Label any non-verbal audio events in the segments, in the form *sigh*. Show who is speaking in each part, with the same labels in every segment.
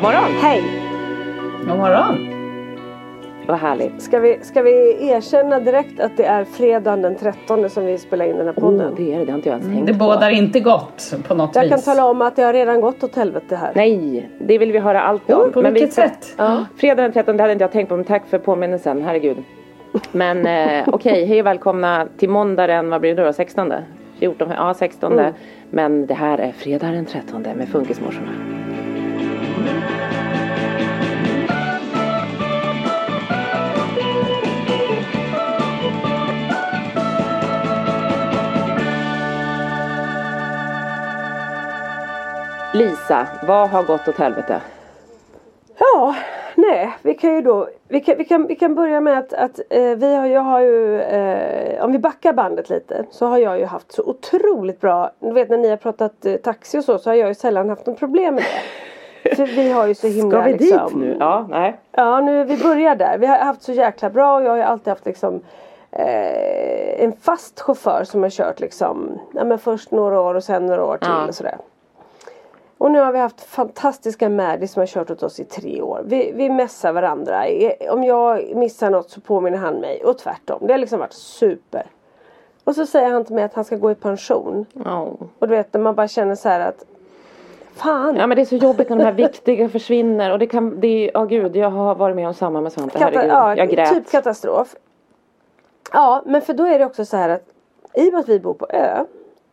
Speaker 1: God morgon!
Speaker 2: Hej!
Speaker 1: God morgon! Vad härligt.
Speaker 2: Ska vi, ska vi erkänna direkt att det är fredagen den 13 som vi spelar in den här podden?
Speaker 1: Oh, det är det, det har inte jag ens tänkt
Speaker 3: Det
Speaker 1: på.
Speaker 3: bådar inte gott på något
Speaker 2: Jag
Speaker 3: vis.
Speaker 2: kan tala om att det har redan gått åt helvete här.
Speaker 1: Nej, det vill vi höra allt
Speaker 2: Jo,
Speaker 1: om.
Speaker 3: på
Speaker 1: vi
Speaker 3: vilket
Speaker 1: ska-
Speaker 3: sätt?
Speaker 1: Ja. Fredag den 13, det hade inte jag tänkt på, men tack för påminnelsen, herregud. Men eh, *laughs* okej, hej och välkomna till måndagen, vad blir det då, 16? 14, ja 16.
Speaker 2: Mm.
Speaker 1: Men det här är fredag den 13 med Funkismorsorna. Lisa, vad har gått åt helvete?
Speaker 2: Ja, nej, vi kan ju då Vi kan, vi kan, vi kan börja med att, att eh, vi har, jag har ju eh, Om vi backar bandet lite så har jag ju haft så otroligt bra Du vet när ni har pratat eh, taxi och så så har jag ju sällan haft något problem med det. För vi har ju så himla
Speaker 1: Ska vi
Speaker 2: liksom,
Speaker 1: dit nu? Ja, nej.
Speaker 2: Ja, nu vi börjar där. Vi har haft så jäkla bra och jag har ju alltid haft liksom eh, en fast chaufför som har kört liksom ja, men först några år och sen några år till
Speaker 1: Ja.
Speaker 2: och sådär. Och nu har vi haft fantastiska Maddy som har kört åt oss i tre år. Vi, vi messar varandra. Om jag missar något så påminner han mig och tvärtom. Det har liksom varit super. Och så säger han till mig att han ska gå i pension.
Speaker 1: Ja.
Speaker 2: Och du vet när man bara känner så här att Fan!
Speaker 1: Ja men det är så jobbigt när de här viktiga försvinner och det kan, det är, ja gud jag har varit med om samma med Svante,
Speaker 2: Kata-
Speaker 1: herregud.
Speaker 2: ja,
Speaker 1: jag grät.
Speaker 2: Typ katastrof. Ja, men för då är det också så här att i och med att vi bor på ö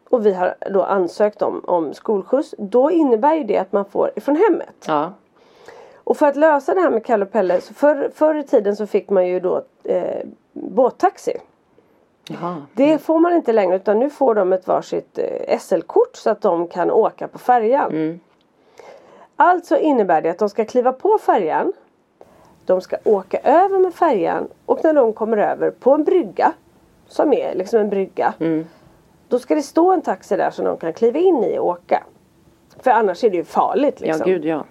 Speaker 2: och vi har då ansökt om, om skolskjuts då innebär ju det att man får ifrån hemmet.
Speaker 1: Ja.
Speaker 2: Och för att lösa det här med Kalle och Pelle så förr, förr i tiden så fick man ju då eh, båttaxi.
Speaker 1: Jaha.
Speaker 2: Det får man inte längre utan nu får de ett varsitt eh, SL-kort så att de kan åka på färjan.
Speaker 1: Mm.
Speaker 2: Alltså innebär det att de ska kliva på färjan. De ska åka över med färjan och när de kommer över på en brygga som är liksom en brygga.
Speaker 1: Mm.
Speaker 2: Då ska det stå en taxi där som de kan kliva in i och åka. För annars är det ju farligt
Speaker 1: Ja
Speaker 2: liksom.
Speaker 1: gud ja.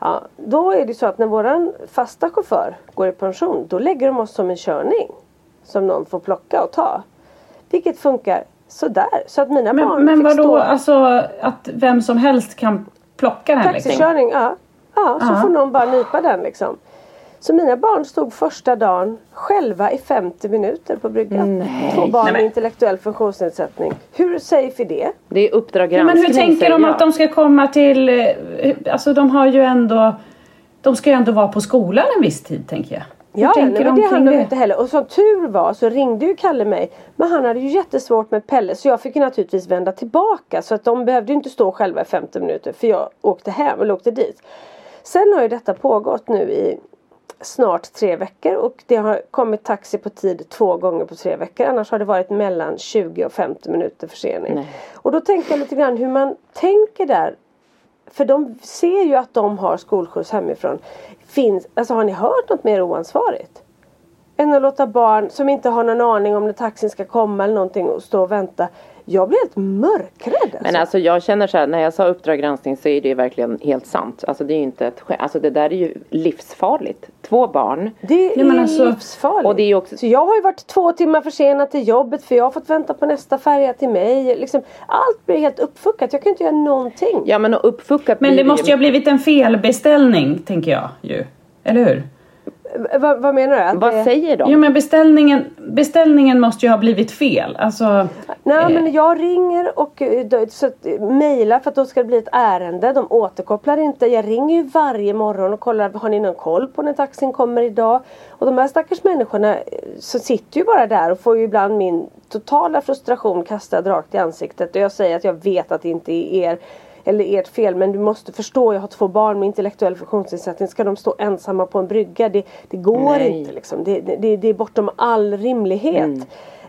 Speaker 2: Ja, då är det så att när våran fasta chaufför går i pension då lägger de oss som en körning. Som någon får plocka och ta. Vilket funkar sådär. Så att mina barn
Speaker 3: Men, men
Speaker 2: fick
Speaker 3: vadå,
Speaker 2: stå...
Speaker 3: alltså att vem som helst kan plocka den liksom?
Speaker 2: Taxikörning, ja. Ja, så
Speaker 3: Ja.
Speaker 2: får någon bara nypa den liksom. Så mina barn stod första dagen själva i 50 minuter på bryggan.
Speaker 1: Nej.
Speaker 2: Två barn
Speaker 3: Nej, men-
Speaker 2: med intellektuell funktionsnedsättning. Hur safe är det?
Speaker 1: Det är Uppdrag
Speaker 3: Ja, men hur tänker de att de ska komma till... eh, Alltså de har ju ändå... De ska ju ändå vara på skolan en viss tid tänker jag.
Speaker 2: Ja,
Speaker 3: tänker
Speaker 2: nej, men
Speaker 3: de
Speaker 2: det handlar
Speaker 3: det?
Speaker 2: inte heller. Och som tur var så ringde ju Kalle mig. Men han hade ju jättesvårt med Pelle så jag fick ju naturligtvis vända tillbaka. Så att de behövde ju inte stå själva i 50 minuter för jag åkte hem eller åkte dit. Sen har ju detta pågått nu i snart tre veckor och det har kommit taxi på tid två gånger på tre veckor. Annars har det varit mellan 20 och 50 minuter försening.
Speaker 1: Nej.
Speaker 2: Och då tänker jag lite grann hur man tänker där. För de ser ju att de har skolskjuts hemifrån. Finns, alltså har ni hört något mer oansvarigt? Än att låta barn som inte har någon aning om när taxin ska komma eller någonting och stå och vänta. Jag blir helt mörkrädd alltså.
Speaker 1: Men alltså jag känner så här, när jag sa Uppdrag granskning så är det verkligen helt sant. Alltså det är ju inte ett skämt. Alltså det där är ju livsfarligt. Två barn.
Speaker 2: Det
Speaker 3: Ja, men
Speaker 2: är
Speaker 3: alltså-
Speaker 2: livsfarligt.
Speaker 1: Och det är ju också-
Speaker 2: Så jag har ju varit två timmar försenad till jobbet för jag har fått vänta på nästa färja till mig. Liksom, allt blir helt uppfuckat. Jag kan inte göra någonting.
Speaker 1: Ja men att uppfuckat
Speaker 3: Men det måste ju
Speaker 1: ju
Speaker 3: ha blivit en felbeställning, tänker jag ju. Eller hur?
Speaker 2: V- vad- vad menar du? Att
Speaker 1: Vad
Speaker 2: det-
Speaker 1: säger de?
Speaker 3: Jo men beställningen, beställningen måste ju ha blivit fel. Alltså,
Speaker 2: Nej men jag ringer och eh, så eh, mejlar för att då ska det bli ett ärende. De återkopplar inte. Jag ringer ju varje morgon och kollar, har ni någon koll på när taxin kommer idag? Och de här stackars människorna eh, så sitter ju bara där och får ju ibland min totala frustration kastad rakt i ansiktet. Och jag säger att jag vet att det inte är er eller ert fel men du måste förstå, jag har två barn med intellektuell funktionsnedsättning. Ska de stå ensamma på en brygga? Det, det går
Speaker 1: Nej.
Speaker 2: inte liksom. Det, det, det är bortom all rimlighet.
Speaker 1: Mm.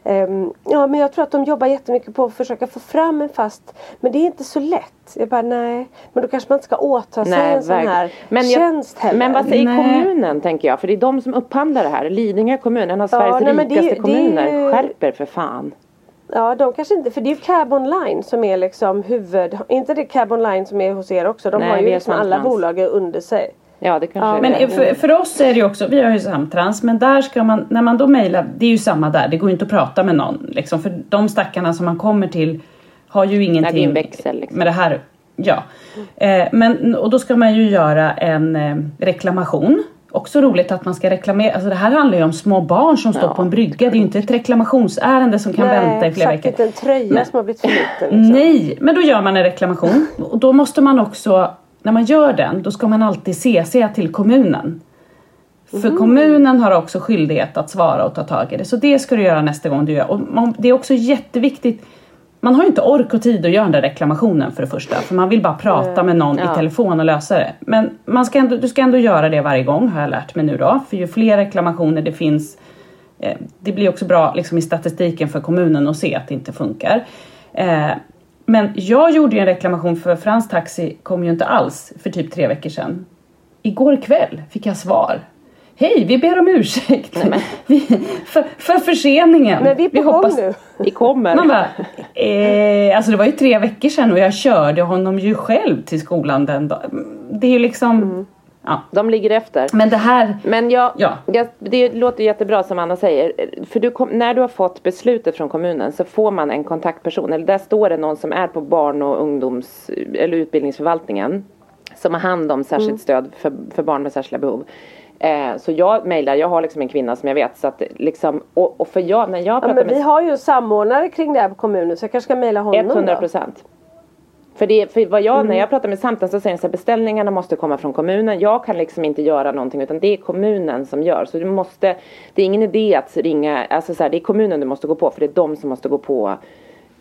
Speaker 2: Ehm, ja men jag tror att de jobbar jättemycket på att försöka få fram en fast Men det är inte så lätt. Jag bara nej. Men då kanske man inte ska åta sig en sån
Speaker 1: verkligen.
Speaker 2: här
Speaker 1: men, jag,
Speaker 2: tjänst heller.
Speaker 1: men vad säger
Speaker 3: Nej.
Speaker 1: kommunen tänker jag? För det är de som upphandlar det här. Lidingö kommun, en av
Speaker 2: Ja,
Speaker 1: Sveriges
Speaker 2: nej, det är-
Speaker 1: rikaste
Speaker 2: det
Speaker 1: kommuner.
Speaker 2: ju-
Speaker 1: Skärper för fan.
Speaker 2: Ja de kanske inte, för det är ju Cab Online som är liksom huvud... Inte det Cab Online som är hos er också? De
Speaker 1: Nej,
Speaker 2: har ju liksom alla bolag under sig.
Speaker 1: Ja det kanske
Speaker 2: Ja,
Speaker 1: är
Speaker 3: men
Speaker 1: det.
Speaker 3: för, för oss är det ju också, vi har ju Samtrans, men där ska man, när man då mejlar, det är ju samma där, det går ju inte att prata med någon liksom, för de stackarna som man kommer till har ju ingenting
Speaker 1: en växel, liksom.
Speaker 3: med det här. Ja, eh, men och då ska man ju göra en eh, reklamation. Också roligt att man ska reklamera, alltså det här handlar ju om små barn som står
Speaker 1: Ja.
Speaker 3: på en brygga, det är ju inte ett reklamationsärende som kan vänta i flera
Speaker 2: exakt,
Speaker 3: veckor.
Speaker 2: inte en tröja som har blivit för liten. Liksom.
Speaker 3: Nej, men då gör man en reklamation och då måste man också, när man gör den, då ska man alltid CC till kommunen. För
Speaker 2: Mm.
Speaker 3: kommunen har också skyldighet att svara och ta tag i det. Så det ska du göra nästa gång du gör. Och det är också jätteviktigt. Man har ju inte ork och tid att göra den där reklamationen för det första. För man vill bara prata med någon
Speaker 1: Ja.
Speaker 3: i telefon och lösa det. Men man ska ändå, du ska ändå göra det varje gång har jag lärt mig nu då. För ju fler reklamationer det finns eh, det blir också bra liksom, i statistiken för kommunen att se att det inte funkar. Eh, men jag gjorde ju en reklamation för Frans Taxi kom ju inte alls för typ tre veckor sedan. Igår kväll fick jag svar. Hej, vi ber om ursäkt *laughs* vi, för, för förseningen.
Speaker 2: Men vi är på gång nu.
Speaker 1: Vi kommer.
Speaker 3: Man bara, eh, alltså det var ju tre veckor sedan och jag körde honom ju själv till skolan den dagen. Det är ju liksom,
Speaker 2: Mm.
Speaker 3: ja.
Speaker 1: De ligger efter.
Speaker 3: Men det här,
Speaker 1: Men jag,
Speaker 3: Ja.
Speaker 1: jag, det låter jättebra som Anna säger. För du kom, när du har fått beslutet från kommunen så får man en kontaktperson. Eller där står det någon som är på barn och ungdoms eller utbildningsförvaltningen. Som har hand om särskilt
Speaker 2: Mm.
Speaker 1: stöd för, för barn med särskilda behov. Eh, så jag mejlar, jag har liksom en kvinna som jag vet. Så att liksom, och, och för jag, när jag
Speaker 2: Ja,
Speaker 1: pratar
Speaker 2: men
Speaker 1: med
Speaker 2: vi har ju en samordnare kring det här på kommunen så jag kanske ska mejla honom
Speaker 1: 100
Speaker 2: då.
Speaker 1: procent. För, det, för vad jag,
Speaker 2: Mm.
Speaker 1: när jag pratar med Samten så säger de att beställningarna måste komma från kommunen. Jag kan liksom inte göra någonting utan det är kommunen som gör. Så du måste, det är ingen idé att ringa, alltså så här, det är kommunen du måste gå på för det är de som måste gå på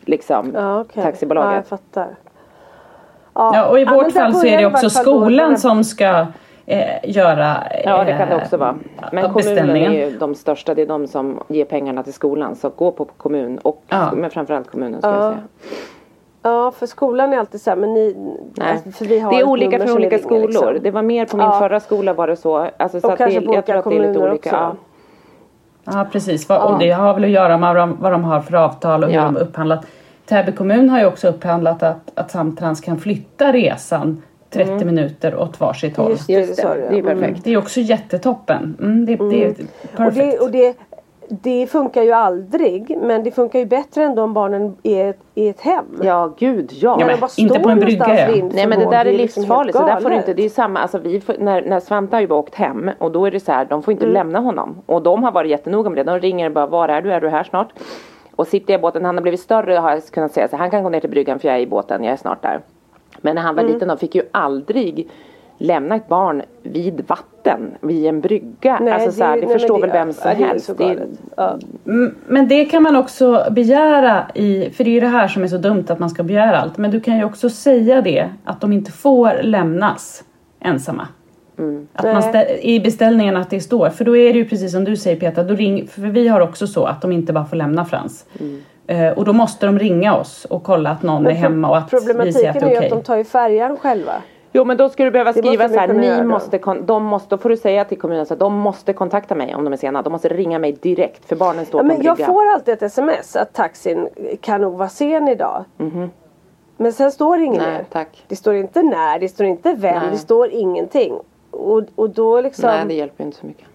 Speaker 1: liksom
Speaker 2: Ja. Ja,
Speaker 1: taxibolaget.
Speaker 2: jag fattar.
Speaker 3: ja, och i vårt fall så är det också skolan som ska eh, göra
Speaker 1: Ja det kan det
Speaker 3: eh,
Speaker 1: också vara. Men kommunen är ju de största, det är de som ger pengarna till skolan. Så gå på kommun och,
Speaker 3: Ja.
Speaker 1: men framförallt kommunen ska
Speaker 2: Ja.
Speaker 1: jag säga.
Speaker 2: Ja för skolan är alltid så här, men ni...
Speaker 1: Nej.
Speaker 2: alltså, för vi har
Speaker 1: Det är olika för olika
Speaker 2: ringer,
Speaker 1: skolor.
Speaker 2: liksom.
Speaker 1: Det var mer på min
Speaker 2: Ja.
Speaker 1: förra skola var det så. Alltså, så
Speaker 2: Och
Speaker 1: att det,
Speaker 2: kanske på
Speaker 1: jag tror
Speaker 2: olika
Speaker 1: att det är lite
Speaker 2: kommuner
Speaker 1: olika.
Speaker 2: också.
Speaker 1: Ja.
Speaker 3: Ja precis, Vad- och det har väl att göra med vad de, vad de har för avtal och hur
Speaker 1: Ja.
Speaker 3: de har upphandlat. Täby kommun har ju också upphandlat att, att Samtrans kan flytta resan 30 minuter åt varsitt håll.
Speaker 2: Just det,
Speaker 1: Just
Speaker 2: det sa
Speaker 1: det, det är.
Speaker 2: Mm.
Speaker 1: perfekt.
Speaker 3: Det är också jättetoppen. Mm, det, det är
Speaker 2: Och,
Speaker 3: perfekt.
Speaker 2: det, och det, det funkar ju aldrig men det funkar ju bättre ändå om barnen är ett, i ett hem.
Speaker 1: Ja, gud ja.
Speaker 3: Ja, men
Speaker 2: de bara
Speaker 3: inte
Speaker 2: står
Speaker 3: på en brygga, ja.
Speaker 1: Nej men det där är
Speaker 2: liksom
Speaker 1: livsfarligt.
Speaker 2: helt
Speaker 1: så där får du
Speaker 2: galet.
Speaker 1: inte, det är samma, alltså vi, får- när, när Svante har ju bara åkt hem och då är det så här, de får
Speaker 2: Mm.
Speaker 1: inte lämna honom. Och de har varit jättenoga med det. De ringer bara, var är du? Är du här snart? Och sitter jag i båten, han har blivit större har jag kunnat säga så han kan gå ner till bryggan för jag är i båten, jag är snart där. Men när han var
Speaker 2: Mm.
Speaker 1: liten de fick ju aldrig lämna ett barn vid vatten, vid en brygga.
Speaker 2: Nej,
Speaker 1: alltså, så här, det
Speaker 2: nej, men
Speaker 1: förstår väl vem
Speaker 2: ja,
Speaker 1: som
Speaker 2: det är
Speaker 1: helst. Det.
Speaker 2: Ja.
Speaker 3: Mm, Men det kan man också begära i, för det är ju det här som är så dumt att man ska begära allt. Men du kan ju också säga det, att de inte får lämnas ensamma. Att man
Speaker 2: Nej.
Speaker 3: stä- I beställningen att det står, för då är det ju precis som du säger Petra, då ring, för vi har också så att de inte bara får lämna Frans. Eh, och då måste de ringa oss och kolla att någon är hemma och att vi säger att
Speaker 2: Problematiken
Speaker 3: det
Speaker 2: är
Speaker 3: är
Speaker 2: ju
Speaker 3: okej.
Speaker 2: att de tar ju färjan själva.
Speaker 1: Jo men då ska du behöva skriva
Speaker 2: måste
Speaker 1: så här, ni
Speaker 2: då.
Speaker 1: måste, kon- de måste, då får du säga till kommunen så att de måste kontakta mig om de är sena. De måste ringa mig direkt för barnen står
Speaker 2: Ja,
Speaker 1: på en
Speaker 2: men jag får alltid ett sms att taxin kan nog vara sen idag. Men sen står det inget.
Speaker 1: Nej,
Speaker 2: mer.
Speaker 1: tack.
Speaker 2: Det står inte när, det står inte vem,
Speaker 1: Nej.
Speaker 2: det står ingenting. Och, och då liksom...
Speaker 1: Nej det hjälper inte så mycket.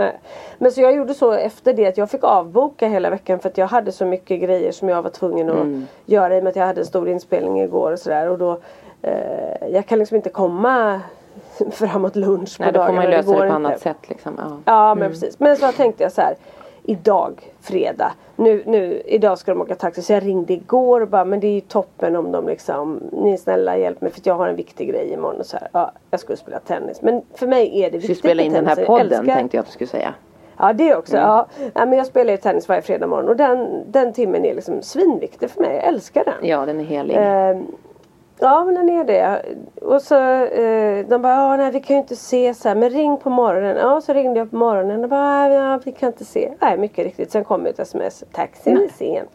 Speaker 2: Nej. Men så jag gjorde så efter det att jag fick avboka hela veckan för att jag hade så mycket grejer som jag var tvungen att
Speaker 1: Mm.
Speaker 2: göra i och med att jag hade en stor inspelning igår och sådär. Och då, eh, jag kan liksom inte komma *laughs* framåt lunch på
Speaker 1: Nej då får man
Speaker 2: dagarna,
Speaker 1: lösa det
Speaker 2: går
Speaker 1: på
Speaker 2: inte.
Speaker 1: annat sätt liksom. Ja.
Speaker 2: Ja
Speaker 1: Mm.
Speaker 2: men precis. Men så tänkte jag så här. Idag, fredag. Nu, nu, idag ska de åka taxi. Så jag ringde igår och bara men det är ju toppen om de liksom. Ni snälla hjälp mig för jag har en viktig grej imorgon. Och så här. Ja, jag skulle spela tennis. Men för mig är det
Speaker 1: Du
Speaker 2: viktigt
Speaker 1: skulle spela in den här.
Speaker 2: Jag
Speaker 1: podden
Speaker 2: älskar-
Speaker 1: tänkte jag att du skulle säga.
Speaker 2: Ja det också.
Speaker 1: Mm.
Speaker 2: Ja. ja. men jag spelar ju tennis varje fredag morgon. Och den, den timmen är liksom svinviktig för mig. Jag älskar den.
Speaker 1: Ja den är helig.
Speaker 2: Eh, ja men den är det. Och så eh, de bara, ja, nej vi kan ju inte se så här. Men ring på morgonen. Ja så ringde jag på morgonen och bara, ja vi kan inte se. Nej mycket riktigt. Sen kom ett sms. Taxin är sen.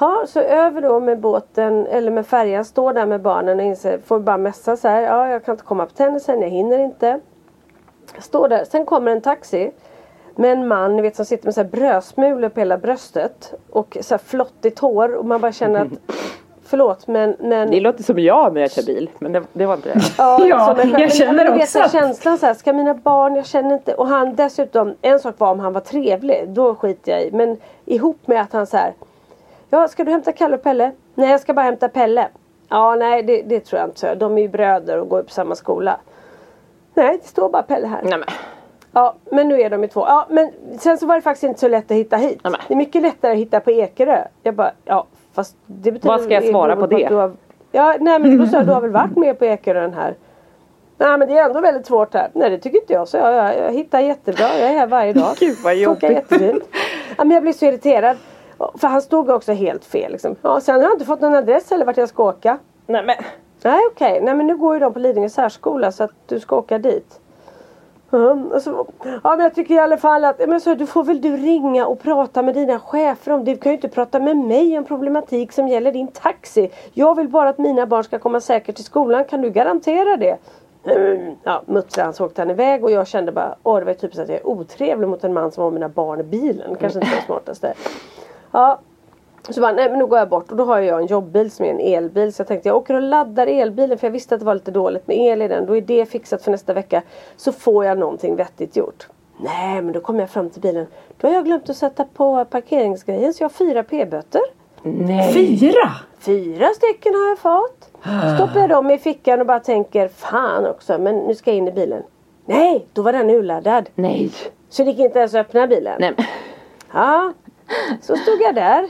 Speaker 2: Ja så över då med båten eller med färjan. Står där med barnen och inser, får bara messa så här. Ja jag kan inte komma på tennisen. Jag hinner inte. Står där. Sen kommer en taxi. Med en man ni vet, som sitter med så här brödsmulor på hela bröstet. Och så här flottigt hår. Och man bara känner att *laughs* Förlåt men, men
Speaker 1: Det låter som jag när jag kör bil men det, det var inte det.
Speaker 2: Ja, *laughs*
Speaker 3: Ja,
Speaker 2: som en själv.
Speaker 3: jag känner
Speaker 2: Men vet
Speaker 3: också att-
Speaker 2: känslan så här, ska mina barn, jag känner inte. Och han dessutom, en sak var om han var trevlig, då skiter jag i. Men ihop med att han så här. Ja, ska du hämta Kalle och Pelle? Nej, jag ska bara hämta Pelle. Ja, nej det, det tror jag inte. De är ju bröder och går på samma skola. Nej, det står bara Pelle här.
Speaker 1: Nej, men.
Speaker 2: Ja, men nu är de ju två. Ja, men sen så var det faktiskt inte så lätt att hitta hit.
Speaker 1: Nej, men.
Speaker 2: Det är mycket lättare att hitta på Ekerö. Jag bara, ja fast det betyder
Speaker 1: Vad ska jag svara på det?
Speaker 2: har, ja, nej men då sa jag, du har väl varit med på Ekerön här? Nej men det är ändå väldigt svårt här. Nej det tycker inte jag. Så jag, jag, jag hittar jättebra. Jag är här varje dag. *laughs*
Speaker 1: Gud, vad jobbigt.
Speaker 2: Ja, men jag blir så irriterad. För han stod också helt fel. Liksom. Ja, sen har jag inte fått någon adress eller vart jag ska åka.
Speaker 1: Nej men.
Speaker 2: Nej okej, nej men nu går ju de på Lidingö särskola så att du ska åka dit. Mm, och så, ja men jag tycker i alla fall att men så, du får väl du ringa och prata med dina chefer om Du kan ju inte prata med mig om problematik som gäller din taxi. Jag vill bara att mina barn ska komma säkert till skolan. Kan du garantera det? Mm, ja, muttrade så åkte han iväg och jag kände bara, åh det var typiskt att jag är otrevlig mot en man som har mina barn i bilen. Kanske inte det smartaste. Ja, så bara, nej men nu går jag bort och då har jag en jobbbil som är en elbil. Så jag tänkte jag åker och laddar elbilen för jag visste att det var lite dåligt med el i den. Då är det fixat för nästa vecka. Så får jag någonting vettigt gjort. Nej men då kommer jag fram till bilen. Då har jag glömt att sätta på parkeringsgrejen så jag har fyra p-böter.
Speaker 3: Fyra!
Speaker 2: Fyra stycken har jag fått. Stoppar jag dem i fickan och bara tänker fan också men nu ska jag in i bilen. Nej, då var den urladdad.
Speaker 1: Nej.
Speaker 2: Så det gick inte ens att öppna bilen.
Speaker 1: Nej.
Speaker 2: Ja, så stod jag där.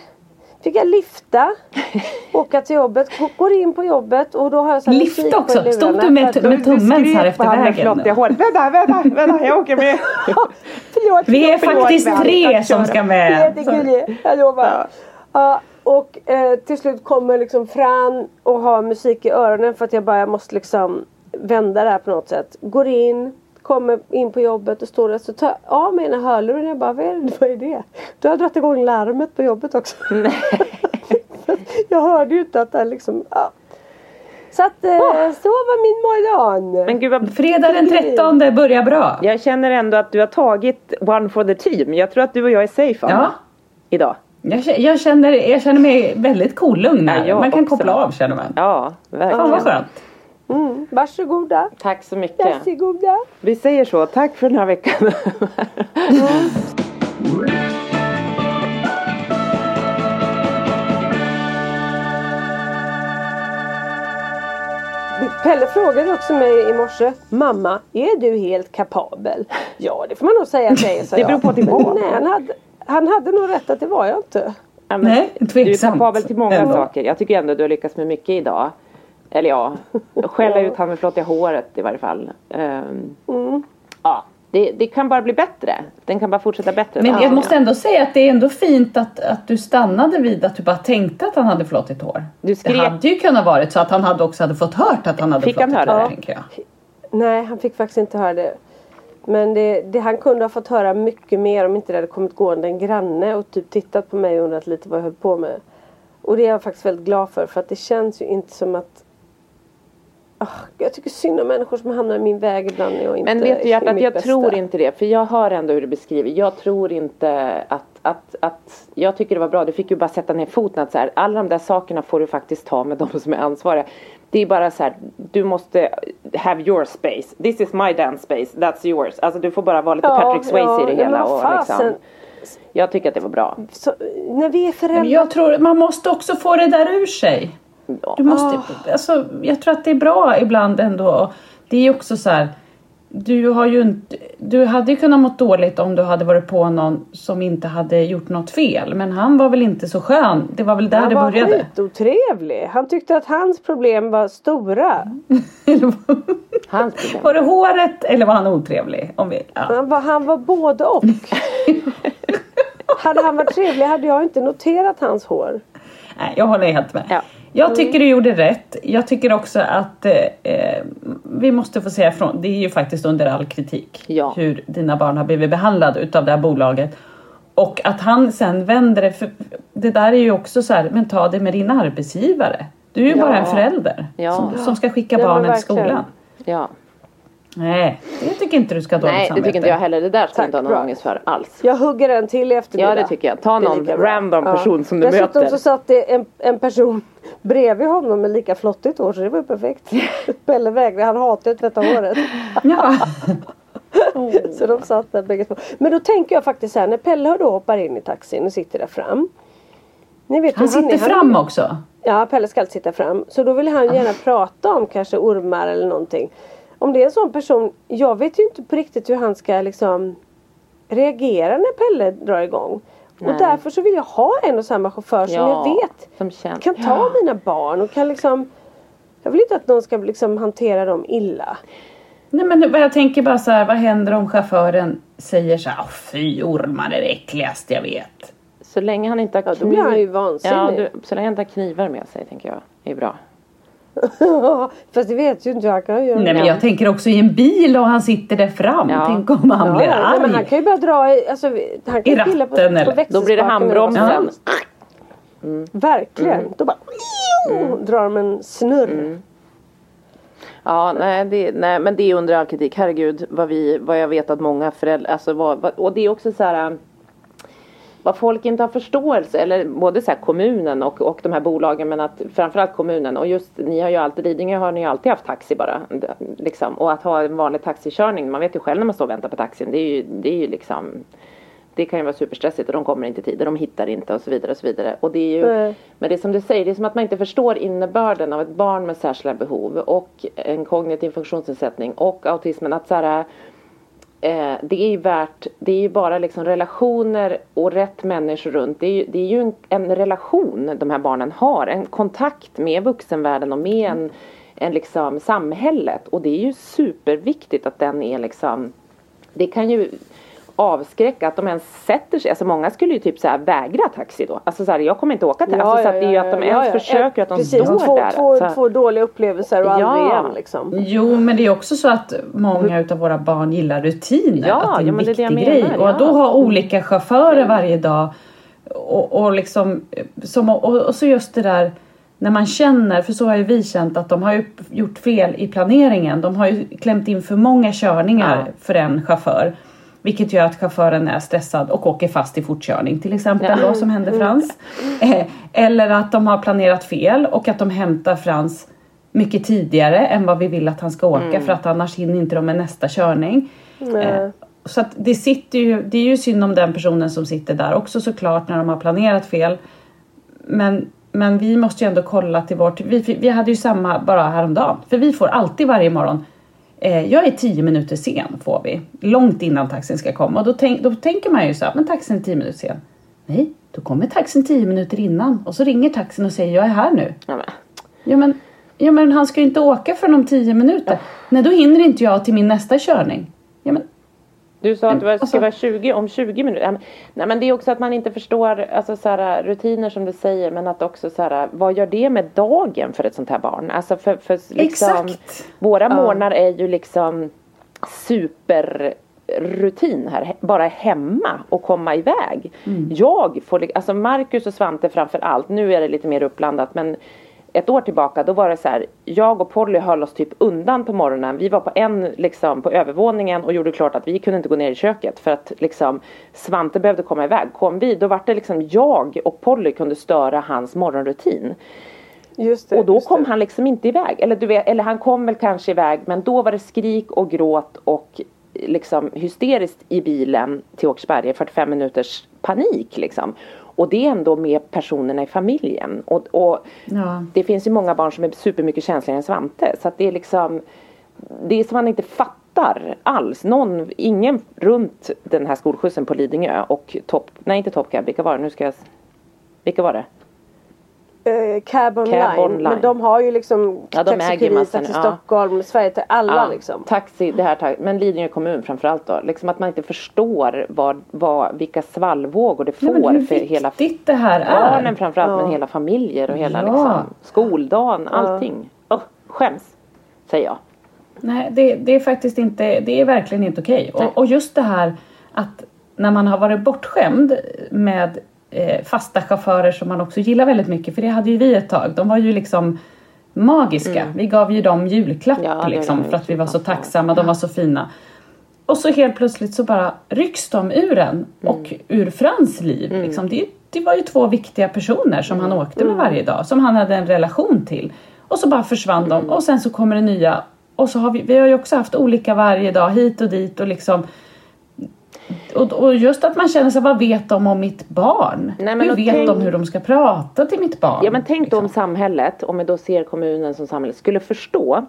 Speaker 2: Fick jag lifta. *laughs* Åka till jobbet. Går in på jobbet och då har jag så på
Speaker 3: också? Stod du med, med tummen så här efter vägen?
Speaker 1: håret. Vänta, vänta, vänta, jag åker med. *laughs*
Speaker 2: Förlåt,
Speaker 3: Vi är
Speaker 2: förlåt,
Speaker 3: faktiskt
Speaker 2: förlåt.
Speaker 3: tre som ska
Speaker 2: Det är
Speaker 3: med.
Speaker 2: jag lovar. Ja, och eh, till slut kommer liksom Fran och har musik i öronen för att jag bara jag måste liksom vända det här på något sätt. Går in, kommer in på jobbet och står där så tar jag av mig ena hörluren och jag bara vad är, det, vad är det? Då har dragit igång larmet på jobbet också. *laughs* jag hörde ju inte att det liksom, ja. Så att eh, så var min morgon.
Speaker 1: Men gud vad
Speaker 3: Fredag den 13 börjar bra.
Speaker 1: Jag känner ändå att du har tagit one for the team. Jag tror att du och jag är safe Anna.
Speaker 3: Ja.
Speaker 1: Idag.
Speaker 3: Jag, kä- jag, känner, jag känner mig väldigt cool-lugn här.
Speaker 1: Ja,
Speaker 3: Man kan
Speaker 1: också.
Speaker 3: koppla av känner man.
Speaker 1: Ja, verkligen.
Speaker 3: Fan vad skönt.
Speaker 2: Mm, varsågoda.
Speaker 1: Tack så mycket.
Speaker 2: Varsågoda.
Speaker 1: Vi säger så. Tack för den här veckan.
Speaker 2: Pelle frågade också mig i morse Mamma, är du helt kapabel? Ja det får man nog säga att jag är, sa *laughs*
Speaker 1: Det beror på till vad.
Speaker 2: Nej, han hade, han hade nog rätt att det var jag inte.
Speaker 1: Ja, men
Speaker 3: Nej,
Speaker 1: Du är
Speaker 3: tveksamt.
Speaker 1: kapabel till många
Speaker 3: Ändå.
Speaker 1: saker. Jag tycker ändå du har lyckats med mycket idag. Eller ja, *laughs* skälla ut han med flottiga håret i varje fall. Um,
Speaker 2: Mm.
Speaker 1: Ja, det, det kan bara bli bättre. Den kan bara fortsätta bättre.
Speaker 3: Men
Speaker 1: Ja.
Speaker 3: jag måste ändå säga att det är ändå fint att, att du stannade vid att du bara tänkte att han hade flottigt hår.
Speaker 1: Du skrek-
Speaker 3: Det hade ju kunnat varit så att han hade också hade fått hört att han hade
Speaker 1: Fick han
Speaker 3: flottigt
Speaker 1: höra
Speaker 3: hår,
Speaker 1: det?
Speaker 3: tänker jag.
Speaker 2: Nej, han fick faktiskt inte höra det. Men det, det, han kunde ha fått höra mycket mer om inte det hade kommit gående en granne och typ tittat på mig och undrat lite vad jag höll på med. Och det är jag faktiskt väldigt glad för för att det känns ju inte som att Ah, jag tycker synd om människor som hamnar i min väg ibland när jag inte
Speaker 1: Men vet du
Speaker 2: är
Speaker 1: hjärtat, jag
Speaker 2: bästa.
Speaker 1: tror inte det. För jag hör ändå hur du beskriver. Jag tror inte att, att, att jag tycker det var bra. Du fick ju bara sätta ner foten att så här, alla de där sakerna får du faktiskt ta med *laughs* de som är ansvariga. Det är bara så här, du måste have your space. This is my dance space, that's yours. Alltså du får bara vara lite
Speaker 2: Ja,
Speaker 1: Patrick Swayze
Speaker 2: ja,
Speaker 1: i det hela. Och liksom, jag tycker att det var bra.
Speaker 2: Så, när vi är föräldrar.
Speaker 3: Men jag tror man måste också få det där ur sig. Du måste, alltså, jag tror att det är bra ibland ändå. Det är också så här. Du, har ju inte, du hade ju kunnat må dåligt om du hade varit på någon som inte hade gjort något fel. Men han var väl inte så skön. Det var väl där
Speaker 2: han
Speaker 3: det
Speaker 2: var
Speaker 3: började.
Speaker 2: skitotrevlig. Han tyckte att hans problem var stora. *laughs*
Speaker 1: Hans problem.
Speaker 3: var det håret eller var han otrevlig? Om vi, ja.
Speaker 2: Han var, han var både och. *laughs* hade han varit trevlig hade jag inte noterat hans hår.
Speaker 3: Nej, jag håller helt med.
Speaker 1: Ja.
Speaker 3: Jag tycker du gjorde rätt. Jag tycker också att eh, eh, vi måste få säga ifrån. Det är ju faktiskt under all kritik
Speaker 1: Ja.
Speaker 3: hur dina barn har blivit behandlade utav det här bolaget. Och att han sen vänder det, för det där är ju också så här, men ta det med din arbetsgivare. Du är ju
Speaker 1: Ja.
Speaker 3: bara en förälder
Speaker 1: Ja.
Speaker 3: som, som ska skicka barnen till skolan.
Speaker 1: Ja.
Speaker 3: Nej, det tycker inte du ska ha dåligt
Speaker 1: Nej, det
Speaker 3: samvete.
Speaker 1: tycker inte jag heller. Det där ska
Speaker 2: Tack,
Speaker 1: du inte ha någon
Speaker 2: bra.
Speaker 1: ångest för alls.
Speaker 2: Jag hugger en till i eftermiddag.
Speaker 1: Ja, det tycker jag. Ta
Speaker 2: Det är
Speaker 1: någon
Speaker 2: bra.
Speaker 1: random person som du
Speaker 2: Dessutom
Speaker 1: möter.
Speaker 2: så satt det en, en person bredvid honom med lika flottigt hår så det var ju perfekt. *laughs* Pelle vägrade, han hatar ju att tvätta håret.
Speaker 3: Ja. *laughs*
Speaker 2: Så de satt där bägge två. Men då tänker jag faktiskt så här när Pelle då hoppar in i taxin och sitter där fram. Ni vet
Speaker 3: Han
Speaker 2: hur är.
Speaker 3: sitter fram också.
Speaker 2: Ja, Pelle ska alltid sitta fram. Så då vill han gärna prata om kanske ormar eller någonting. Om det är en sån person, jag vet ju inte på riktigt hur han ska liksom reagera när Pelle drar igång. Och
Speaker 1: Nej.
Speaker 2: därför så vill jag ha en och samma chaufför som
Speaker 1: Ja,
Speaker 2: jag vet
Speaker 1: som
Speaker 2: kan ta mina barn och kan liksom Jag vill inte att någon ska liksom hantera dem illa.
Speaker 3: Nej men jag tänker bara så här, vad händer om chauffören säger så här, "Åh, fy ormar är det äckligaste jag vet.
Speaker 1: Så länge han inte har
Speaker 2: Ja, då blir han ju vansinnig.
Speaker 1: Ja, du, så länge han inte har knivar med sig tänker jag. är bra.
Speaker 2: Fast det vet ju inte hur han kan göra.
Speaker 3: Nej men jag tänker också i en bil och han sitter där fram.
Speaker 1: Ja.
Speaker 3: Tänk om han
Speaker 2: Ja,
Speaker 3: blir
Speaker 2: ja, nej,
Speaker 3: arg.
Speaker 2: men han kan ju bara dra i, alltså, han kan
Speaker 3: I
Speaker 2: på,
Speaker 3: ratten
Speaker 2: på
Speaker 3: eller?
Speaker 2: växelspaken
Speaker 1: Då blir det handbromsen.
Speaker 2: helst. Verkligen. Då bara drar de en snurr.
Speaker 1: Ja, nej, det, nej, men det är under all kritik. Herregud, vad, vi, vad jag vet att många föräldrar, alltså vad, vad, och det är också så här vad folk inte har förståelse, eller både så här kommunen och, och de här bolagen, men att framförallt kommunen och just ni har ju alltid, Lidingö har ni ju alltid haft taxi bara, liksom. Och att ha en vanlig taxikörning, man vet ju själv när man står och väntar på taxin, det är ju, det är ju liksom det kan ju vara superstressigt och de kommer inte i tid och de hittar inte och så vidare och så vidare. Och det är ju,
Speaker 2: Nej.
Speaker 1: men det är som du säger, det är som att man inte förstår innebörden av ett barn med särskilda behov och en kognitiv funktionsnedsättning och autismen. Att så här, eh, det är ju värt, det är ju bara liksom relationer och rätt människor runt. Det är ju, det är ju en, en relation de här barnen har, en kontakt med vuxenvärlden och med en, en liksom samhället. Och det är ju superviktigt att den är liksom, det kan ju avskräcka att de ens sätter sig. Alltså många skulle ju typ så här vägra taxi då. Alltså så här, jag kommer inte åka till. alltså, så att det är ju att de ens försöker att de
Speaker 2: Precis,
Speaker 1: står
Speaker 2: två,
Speaker 1: där.
Speaker 2: Två,
Speaker 1: alltså.
Speaker 2: två dåliga upplevelser och
Speaker 1: Ja.
Speaker 2: aldrig igen liksom.
Speaker 3: Jo men det är också så att många utav våra barn gillar rutiner.
Speaker 1: Ja,
Speaker 3: att det är en
Speaker 1: ja, men det är det
Speaker 3: viktig grej.
Speaker 1: menar,
Speaker 3: och att
Speaker 1: ja.
Speaker 3: då ha olika chaufförer varje dag. Och, och liksom som, och, och så just det där när man känner, för så har ju vi känt att de har ju gjort fel i planeringen. De har ju klämt in för många körningar
Speaker 1: Ja.
Speaker 3: för en chaufför. Vilket gör att chauffören är stressad och åker fast i fortkörning till exempel
Speaker 1: Ja.
Speaker 3: Då som hände Frans. Eh, eller att de har planerat fel och att de hämtar Frans mycket tidigare än vad vi vill att han ska åka
Speaker 1: Mm.
Speaker 3: för att annars hinner inte de med nästa körning. Eh, så att det sitter ju, det är ju synd om den personen som sitter där också såklart när de har planerat fel. Men, men vi måste ju ändå kolla till vårt, vi, vi hade ju samma bara häromdagen. För vi får alltid varje morgon jag är tio minuter sen får vi. Långt innan taxin ska komma. Och då, tänk, då tänker man ju så här, men taxin är tio minuter sen. Nej, då kommer taxin tio minuter innan. Och så ringer taxin och säger jag är här nu.
Speaker 1: Ja, men.
Speaker 3: Ja men, Ja men han ska ju inte åka förrän om 10 minuter. Nej då hinner inte jag till min nästa körning. Ja men
Speaker 1: Du sa att det var,
Speaker 3: Alltså-
Speaker 1: ska vara 20 om 20 minuter. Nej men det är också att man inte förstår alltså, så här, rutiner som du säger men att också så här, vad gör det med dagen för ett sånt här barn? Alltså för, för liksom,
Speaker 3: Exakt.
Speaker 1: Våra morgnar är ju liksom superrutin här, he- bara hemma och komma iväg. Jag får, alltså Marcus och Svante framför allt, nu är det lite mer uppblandat men ett år tillbaka då var det så här, jag och Polly höll oss typ undan på morgonen. Vi var på en liksom på övervåningen och gjorde klart att vi kunde inte gå ner i köket för att liksom Svante behövde komma iväg. Kom vi, då var det liksom jag och Polly kunde störa hans morgonrutin.
Speaker 2: Det,
Speaker 1: Och då kom
Speaker 2: det.
Speaker 1: han liksom inte iväg. Eller, du vet, eller han kom väl kanske iväg men då var det skrik och gråt och liksom hysteriskt i bilen till Åkersberga. 45 minuters panik liksom. Och det är ändå med personerna i familjen. Och, och
Speaker 3: Ja.
Speaker 1: det finns ju många barn som är supermycket känsligare än Svante. Så att det är liksom Det är som man inte fattar alls. Någon, ingen runt den här skolskjutsen på Lidingö och Top, nej inte Top Cab, vilka var det? Nu ska jag Vilka var det?
Speaker 2: Eh, Cab online.
Speaker 1: Cab online.
Speaker 2: Men de har ju liksom
Speaker 1: Ja, de
Speaker 2: Taxi
Speaker 1: massor,
Speaker 2: till
Speaker 1: ja.
Speaker 2: Stockholm, Sverige till alla
Speaker 1: Ja,
Speaker 2: liksom.
Speaker 1: Taxi, det här taxi, men Lidingö kommun framförallt då. Liksom att man inte förstår vad, vad, vilka svallvågor det
Speaker 3: Nej, men
Speaker 1: får
Speaker 3: hur
Speaker 1: för hela
Speaker 3: det här är.
Speaker 1: barnen framförallt men hela familjer och hela
Speaker 3: Ja.
Speaker 1: liksom, skoldagen, allting. Oh, skäms, säger jag.
Speaker 3: Nej, det, det är faktiskt inte, det är verkligen inte okej.
Speaker 1: Nej.
Speaker 3: Och, och just det här att när man har varit bortskämd med fasta chaufförer som man också gillar väldigt mycket, för det hade ju vi ett tag. De var ju liksom magiska. Vi gav ju dem julklapp
Speaker 1: Mm. Ja,
Speaker 3: liksom, för att vi var så
Speaker 1: ja.
Speaker 3: tacksamma, de var så fina. Och så helt plötsligt så bara rycks de ur en
Speaker 1: Mm.
Speaker 3: och ur Frans liv. Liksom. Det, det var ju två viktiga personer som
Speaker 1: Mm.
Speaker 3: han åkte med varje dag, som han hade en relation till. Och så bara försvann
Speaker 1: Mm.
Speaker 3: de och sen så kommer det nya. Och så har vi, vi har ju också haft olika varje dag hit och dit och liksom och, och just att man känner sig, vad vet de om mitt barn?
Speaker 1: Nej, men
Speaker 3: hur vet
Speaker 1: tänk-
Speaker 3: de hur de ska prata till mitt barn?
Speaker 1: Ja men tänk då om
Speaker 3: liksom?
Speaker 1: samhället, om vi då ser kommunen som samhälle, skulle förstå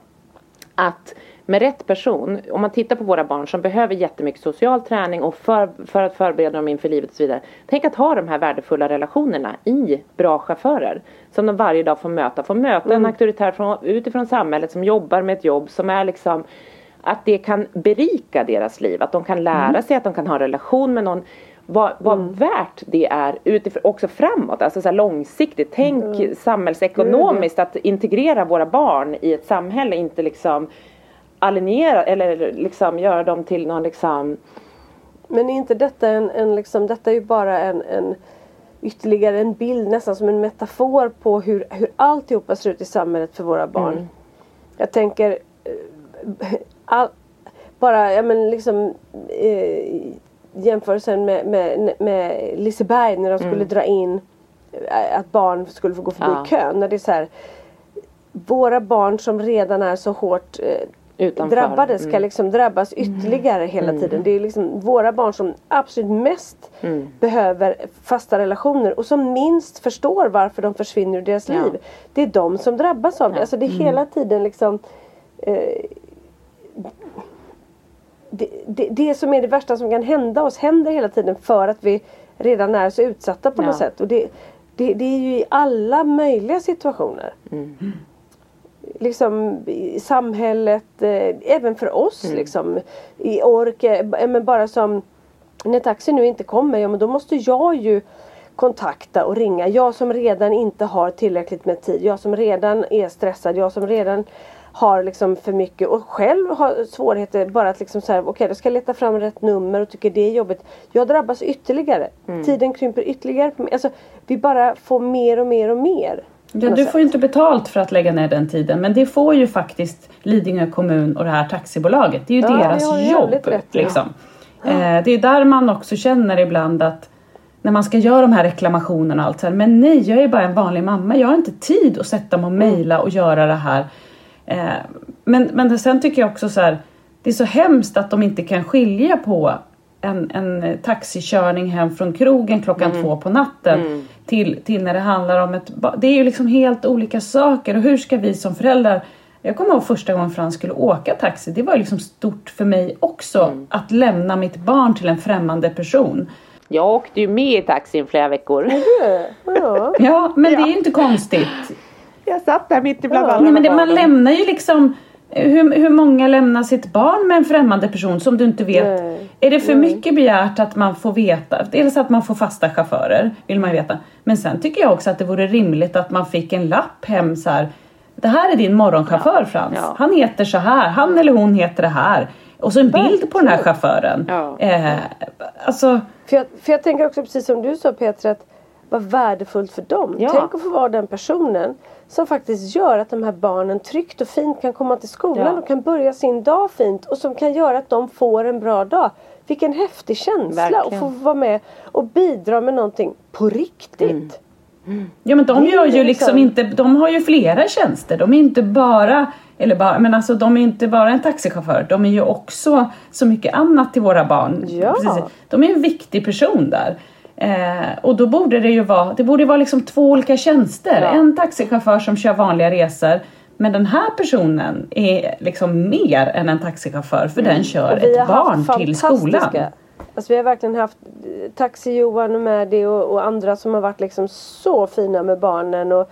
Speaker 1: att med rätt person, om man tittar på våra barn som behöver jättemycket social träning och för, för att förbereda dem inför livet och så vidare. Tänk att ha de här värdefulla relationerna i bra chaufförer. Som de varje dag får möta. Får möta en auktoritär från, utifrån samhället som jobbar med ett jobb som är liksom att det kan berika deras liv. Att de kan lära sig, att de kan ha en relation med någon. Vad, vad värt det är utifrån, också framåt, alltså så långsiktigt. Tänk samhällsekonomiskt att integrera våra barn i ett samhälle, inte liksom alienera eller liksom göra dem till någon liksom
Speaker 2: Men är inte detta en, en liksom, detta är ju bara en, en ytterligare en bild, nästan som en metafor på hur, hur alltihopa ser ut i samhället för våra barn.
Speaker 1: Mm.
Speaker 2: Jag tänker eh, all, bara, ja men liksom eh, jämförelsen med, med, med Liseberg när de skulle dra in eh, att barn skulle få gå förbi
Speaker 1: Mm. Ja.
Speaker 2: kön. När det är så här, våra barn som redan är så hårt eh,
Speaker 1: Utanför.
Speaker 2: drabbade ska
Speaker 1: Mm.
Speaker 2: liksom drabbas ytterligare hela tiden. Det är liksom våra barn som absolut mest behöver fasta relationer och som minst förstår varför de försvinner ur deras
Speaker 1: Ja.
Speaker 2: liv. Det är de som drabbas av det. Alltså det är hela tiden liksom eh, det, det, det som är det värsta som kan hända oss händer hela tiden för att vi redan är så utsatta på
Speaker 1: Ja.
Speaker 2: något sätt. Och det, det, det är ju i alla möjliga situationer liksom i samhället, eh, även för oss liksom. I ork, eh, b- men bara som när taxi nu inte kommer, ja men då måste jag ju kontakta och ringa. Jag som redan inte har tillräckligt med tid. Jag som redan är stressad. Jag som redan har liksom för mycket och själv har svårigheter bara att liksom säga okej då ska jag leta fram rätt nummer och tycker det är jobbigt. Jag drabbas ytterligare. Tiden krymper ytterligare. Alltså, vi bara får mer och mer och mer.
Speaker 3: Ja, du
Speaker 2: sätt.
Speaker 3: får ju inte betalt för att lägga ner den tiden men det får ju faktiskt Lidingö kommun och det här taxibolaget. Det är ju
Speaker 2: Ja,
Speaker 3: deras jobb.
Speaker 2: rätt
Speaker 3: liksom. eh, det är där man också känner ibland att när man ska göra de här reklamationerna och allt så här, men nej jag är bara en vanlig mamma. Jag har inte tid att sätta mig och mejla och göra det här. Eh, men, men sen tycker jag också så här, det är så hemskt att de inte kan skilja på en, en taxikörning hem från krogen klockan två på natten till, till när det handlar om ett Det är ju liksom helt olika saker och hur ska vi som föräldrar jag kommer ihåg första gången Frans skulle åka taxi. Det var liksom stort för mig också att lämna mitt barn till en främmande person.
Speaker 1: Jag åkte ju med i taxin flera veckor.
Speaker 2: Ja.
Speaker 3: Ja, men det är ju inte konstigt.
Speaker 1: Jag satt där mitt ibland
Speaker 2: Ja.
Speaker 1: alla
Speaker 3: Nej, men det, man lämnar ju liksom hur, hur många lämnar sitt barn med en främmande person som du inte vet?
Speaker 2: Nej.
Speaker 3: Är det för mycket begärt att man får veta? Dels att man får fasta chaufförer, vill man ju veta. Men sen tycker jag också att det vore rimligt att man fick en lapp hem så här. Det här är din morgonchaufför Frans.
Speaker 1: Ja.
Speaker 3: Han heter så här, han eller hon heter det här. Och så en bild på den här chauffören.
Speaker 1: Ja.
Speaker 3: Eh, alltså,
Speaker 2: För jag, för jag tänker också precis som du sa Petra att vad värdefullt för dem.
Speaker 1: Ja.
Speaker 2: Tänk att få vara den personen som faktiskt gör att de här barnen tryggt och fint kan komma till skolan
Speaker 1: Ja.
Speaker 2: och kan börja sin dag fint och som kan göra att de får en bra dag. Vilken häftig känsla
Speaker 1: Verkligen.
Speaker 2: att få vara med och bidra med någonting på riktigt.
Speaker 3: Ja men de gör ju
Speaker 2: ju
Speaker 3: liksom
Speaker 2: liksom-
Speaker 3: inte, de har ju flera tjänster. De är inte bara, eller bara, men alltså de är inte bara en taxichaufför. De är ju också så mycket annat till våra barn.
Speaker 2: Ja.
Speaker 3: De är en viktig person där. Eh, och då borde det ju vara, det borde vara liksom två olika tjänster.
Speaker 1: Ja.
Speaker 3: En taxichaufför som kör vanliga resor. Men den här personen är liksom mer än en taxichaufför för den kör
Speaker 2: Mm. Och vi
Speaker 3: ett barn till skolan.
Speaker 2: Alltså vi har verkligen haft eh, Taxi-Johan och Maddy och, och andra som har varit liksom så fina med barnen. Och,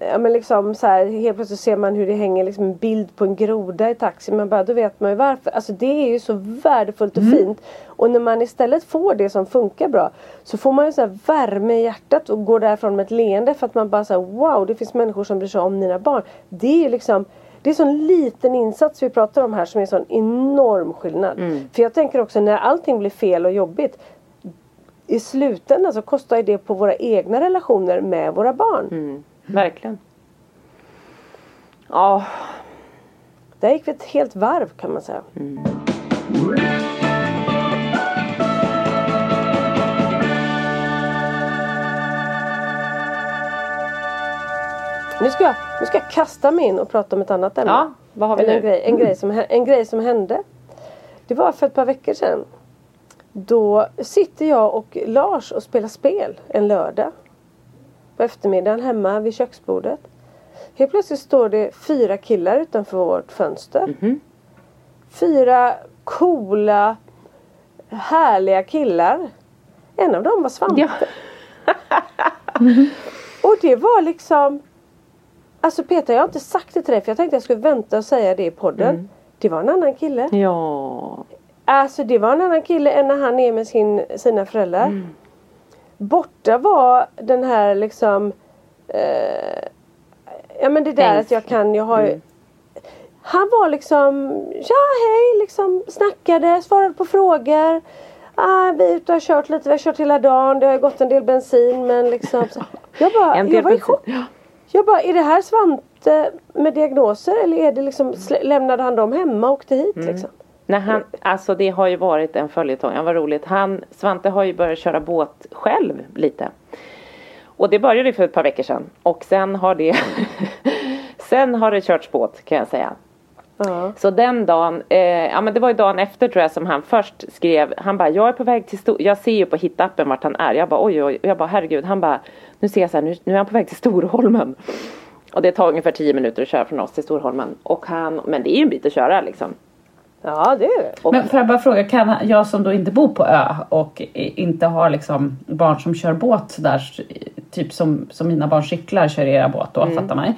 Speaker 2: ja, men liksom så här, helt plötsligt ser man hur det hänger liksom en bild på en groda i taxi. Man bara, då vet man ju varför. Alltså det är ju så värdefullt och fint. Och när man istället får det som funkar bra så får man ju så värme i hjärtat och går därifrån med ett leende för att man bara säger wow det finns människor som bryr sig om mina barn. Det är ju liksom det är sån liten insats vi pratar om här som är sån enorm skillnad. För jag tänker också när allting blir fel och jobbigt i slutändan så kostar det på våra egna relationer med våra barn.
Speaker 1: Verkligen. Ja,
Speaker 2: Där gick vi ett helt varv kan man säga. Nu ska, jag, nu ska jag kasta mig in och prata om ett annat ämne.
Speaker 1: Ja, vad har vi
Speaker 2: Eller
Speaker 1: nu?
Speaker 2: En grej, en, grej som, en grej som hände. Det var för ett par veckor sedan. Då sitter jag och Lars och spelar spel en lördag. På eftermiddagen hemma vid köksbordet. Helt plötsligt står det fyra killar utanför vårt fönster.
Speaker 1: Mhm.
Speaker 2: Fyra coola, härliga killar. En av dem var Svante.
Speaker 1: Ja. *laughs*
Speaker 2: Och det var liksom Alltså Peter jag har inte sagt det till dig för jag tänkte jag skulle vänta och säga det i podden.
Speaker 1: Mm.
Speaker 2: Det var en annan kille.
Speaker 1: ja.
Speaker 2: Alltså det var en annan kille än när han är med sin, sina föräldrar.
Speaker 1: Mm.
Speaker 2: Borta var den här liksom eh, Ja men det där att jag kan, jag har ju
Speaker 1: Mm.
Speaker 2: Han var liksom Ja hej liksom snackade, svarade på frågor. Ah, vi är ute och har kört lite, vi har kört hela dagen, det har gått en del bensin men liksom så. Jag bara, *laughs* jag var i chock. Jag bara, är det här Svante med diagnoser eller är det liksom, lämnade han dem hemma och åkte hit
Speaker 1: Mm.
Speaker 2: liksom?
Speaker 1: Nej, han, alltså det har ju varit en följetong. Ja, vad roligt. Han, Svante har ju börjat köra båt själv lite. Och det började för ett par veckor sedan. Och sen har det *laughs* Sen har det körts båt kan jag säga.
Speaker 2: Ja.
Speaker 1: Så den dagen, eh, ja men det var ju dagen efter tror jag som han först skrev, han bara jag är på väg till Stor, jag ser ju på hittappen vart han är. Jag bara oj oj, jag bara herregud, han bara nu ser jag så här, nu, nu är han på väg till Storholmen. Och det tar ungefär 10 minuter att köra från oss till Storholmen. Och han, men det är ju en bit att köra liksom.
Speaker 2: Ja det är det.
Speaker 1: Och,
Speaker 3: Men får jag bara fråga, kan jag som då inte bor på ö och inte har liksom barn som kör båt där, typ som, som mina barn cyklar kör era båt då,
Speaker 2: Mm.
Speaker 3: fattar man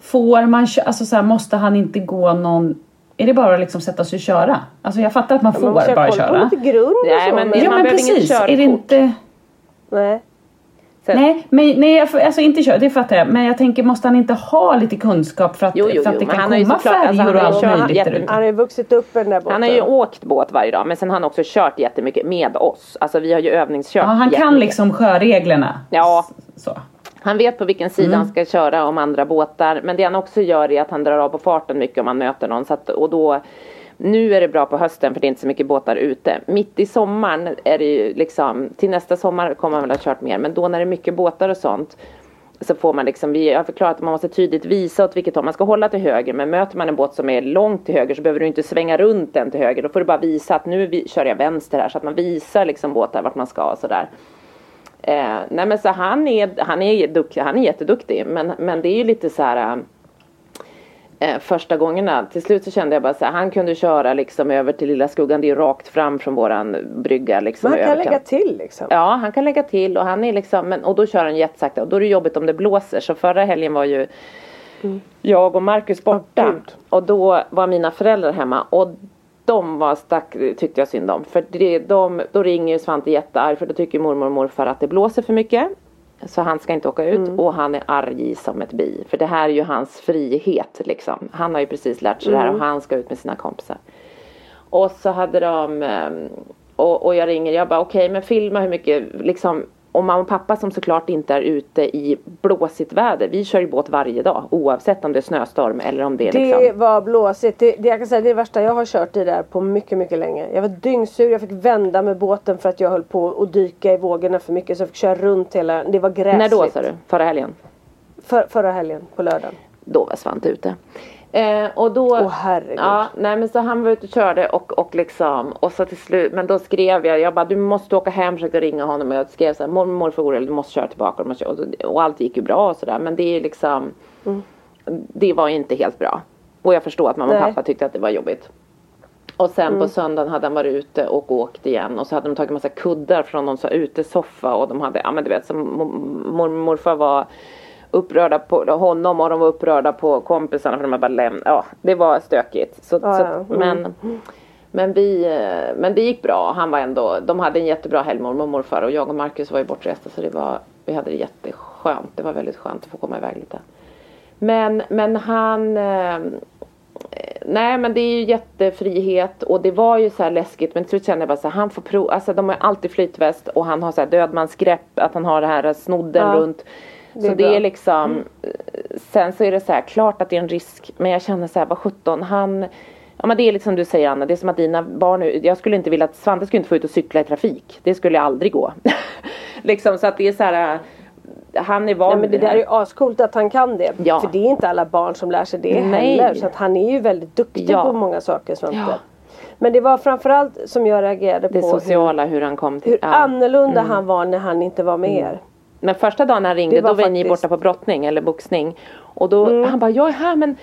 Speaker 3: Får man alltså så här, måste han inte gå någon, är det bara att liksom sätta sig och köra? Alltså jag fattar att man
Speaker 2: Man
Speaker 3: får
Speaker 2: måste ha
Speaker 3: bara
Speaker 2: koll på
Speaker 3: köra.
Speaker 2: lite grund och
Speaker 1: Nej,
Speaker 2: så.
Speaker 1: men-
Speaker 2: Men,
Speaker 3: Ja
Speaker 1: man
Speaker 3: men precis, är det inte...
Speaker 2: nej.
Speaker 1: Sen,
Speaker 3: Nej, men, nej alltså inte kör, det fattar jag. Men jag tänker, måste han inte ha lite kunskap för att,
Speaker 1: Jo, jo,
Speaker 3: för att det kan
Speaker 1: han
Speaker 3: komma
Speaker 1: alltså,
Speaker 3: färjor
Speaker 1: han
Speaker 3: och allt möjligt
Speaker 1: jätte-?
Speaker 2: Han har ju vuxit upp med den där båten.
Speaker 1: Han har ju åkt båt varje dag men sen har han också kört jättemycket med oss. Alltså vi har ju övningskört
Speaker 3: Ja, han kan liksom sjöreglerna.
Speaker 1: Ja.
Speaker 3: Så.
Speaker 1: Han vet på vilken sida han ska köra om andra båtar. Men det han också gör är att han drar av på farten mycket om han möter någon. Så att, och då, nu är det bra på hösten för det är inte så mycket båtar ute. Mitt i sommaren är det ju liksom, till nästa sommar kommer man väl ha kört mer. Men då när det är mycket båtar och sånt så får man liksom, vi har förklarat att man måste tydligt visa åt vilket håll man ska hålla till höger. Men möter man en båt som är långt till höger så behöver du inte svänga runt den till höger. Då får du bara visa att nu vi, kör jag vänster här så att man visar liksom båtar vart man ska och sådär. Eh, nej men så han är, han är, duk, han är jätteduktig men, men det är ju lite så här. Eh, eh, första gångerna. Till slut så kände jag bara så här, han kunde köra liksom över till Lilla Skuggan. Det är ju rakt fram från våran brygga liksom.
Speaker 2: Men han kan lägga till liksom.
Speaker 1: Ja, han kan lägga till och han är liksom, men, och då kör han jättesakta och då är det jobbigt om det blåser. Så förra helgen var ju jag och Marcus borta.
Speaker 2: Gud.
Speaker 1: och då var mina föräldrar hemma och de var stack, tyckte jag synd om. För det, de, då ringer ju Svante jättearg för då tycker mormor och morfar att det blåser för mycket. Så han ska inte åka ut och han är arg som ett bi. För det här är ju hans frihet liksom. Han har ju precis lärt sig det här och han ska ut med sina kompisar. Och så hade de ehm, och, och jag ringer, jag bara okej men filma hur mycket liksom och mamma och pappa som såklart inte är ute i blåsigt väder. Vi kör ju båt varje dag oavsett om det är snöstorm eller om det är
Speaker 2: Det
Speaker 1: liksom.
Speaker 2: var blåsigt. Det, det, jag kan säga, det är det värsta jag har kört i där på mycket, mycket länge. Jag var dyngsur. Jag fick vända med båten för att jag höll på att dyka i vågorna för mycket. Så jag fick köra runt hela... Det var gräsligt.
Speaker 1: När då sa du? Förra helgen?
Speaker 2: För, förra helgen på lördagen.
Speaker 1: Då var Svante ute. Eh, och då,
Speaker 2: Åh, herregud.
Speaker 1: Ja, nej men så han var ute och körde och, och liksom och så till slut, men då skrev jag, jag bara du måste åka hem, försökte ringa honom och jag skrev så här, mormor morfar orolig, du måste köra tillbaka. Du måste, köra." och, och allt gick ju bra och sådär men det är liksom, det var inte helt bra. Och jag förstår att mamma och
Speaker 2: Nej.
Speaker 1: pappa tyckte att det var jobbigt. Och sen på söndagen hade han varit ute och åkt igen och så hade de tagit massa kuddar från någon så här utesoffa och de hade, ja men du vet mor- mormor och morfar var upprörda på honom och de var upprörda på kompisarna för de hade bara lämnat, ja det var stökigt. Så,
Speaker 2: Ja,
Speaker 1: så,
Speaker 2: ja, mm.
Speaker 1: men, men vi, eh, men det gick bra, han var ändå, de hade en jättebra helg mormor och morfar och jag och Marcus var ju bortresta så det var, vi hade det jätteskönt, det var väldigt skönt att få komma iväg lite. Men, men han eh, Nej men det är ju jättefrihet och det var ju så här läskigt men till slut kände jag bara så här, han får prova, alltså de har ju alltid flytväst och han har så här dödmansgrepp, att han har det här snodden
Speaker 2: Ja,
Speaker 1: runt.
Speaker 2: Det
Speaker 1: så det är liksom, eh, sen så är det så här, klart att det är en risk men jag känner så här, vad sjutton, han Ja men det är liksom du säger Anna, det är som att dina barn, jag skulle inte vilja att Svante skulle inte få ut och cykla i trafik. Det skulle aldrig gå. *laughs* liksom så att det är så här, eh, han är van
Speaker 2: Nej, men det
Speaker 1: vid
Speaker 2: där är ju ascoolt att han kan det.
Speaker 1: Ja.
Speaker 2: För det är inte alla barn som lär sig det
Speaker 1: Nej.
Speaker 2: heller. Så att han är ju väldigt duktig
Speaker 1: Ja.
Speaker 2: på många saker Svante.
Speaker 1: Ja.
Speaker 2: Men det var framförallt som jag reagerade
Speaker 1: det
Speaker 2: på hur,
Speaker 1: sociala hur han kom till.
Speaker 2: hur
Speaker 1: ja. Mm.
Speaker 2: annorlunda han var när han inte var med er.
Speaker 1: Men första dagen han ringde
Speaker 2: var
Speaker 1: då var ni
Speaker 2: faktiskt-
Speaker 1: borta på brottning eller boxning. Och då
Speaker 2: Mm.
Speaker 1: han bara jag är här men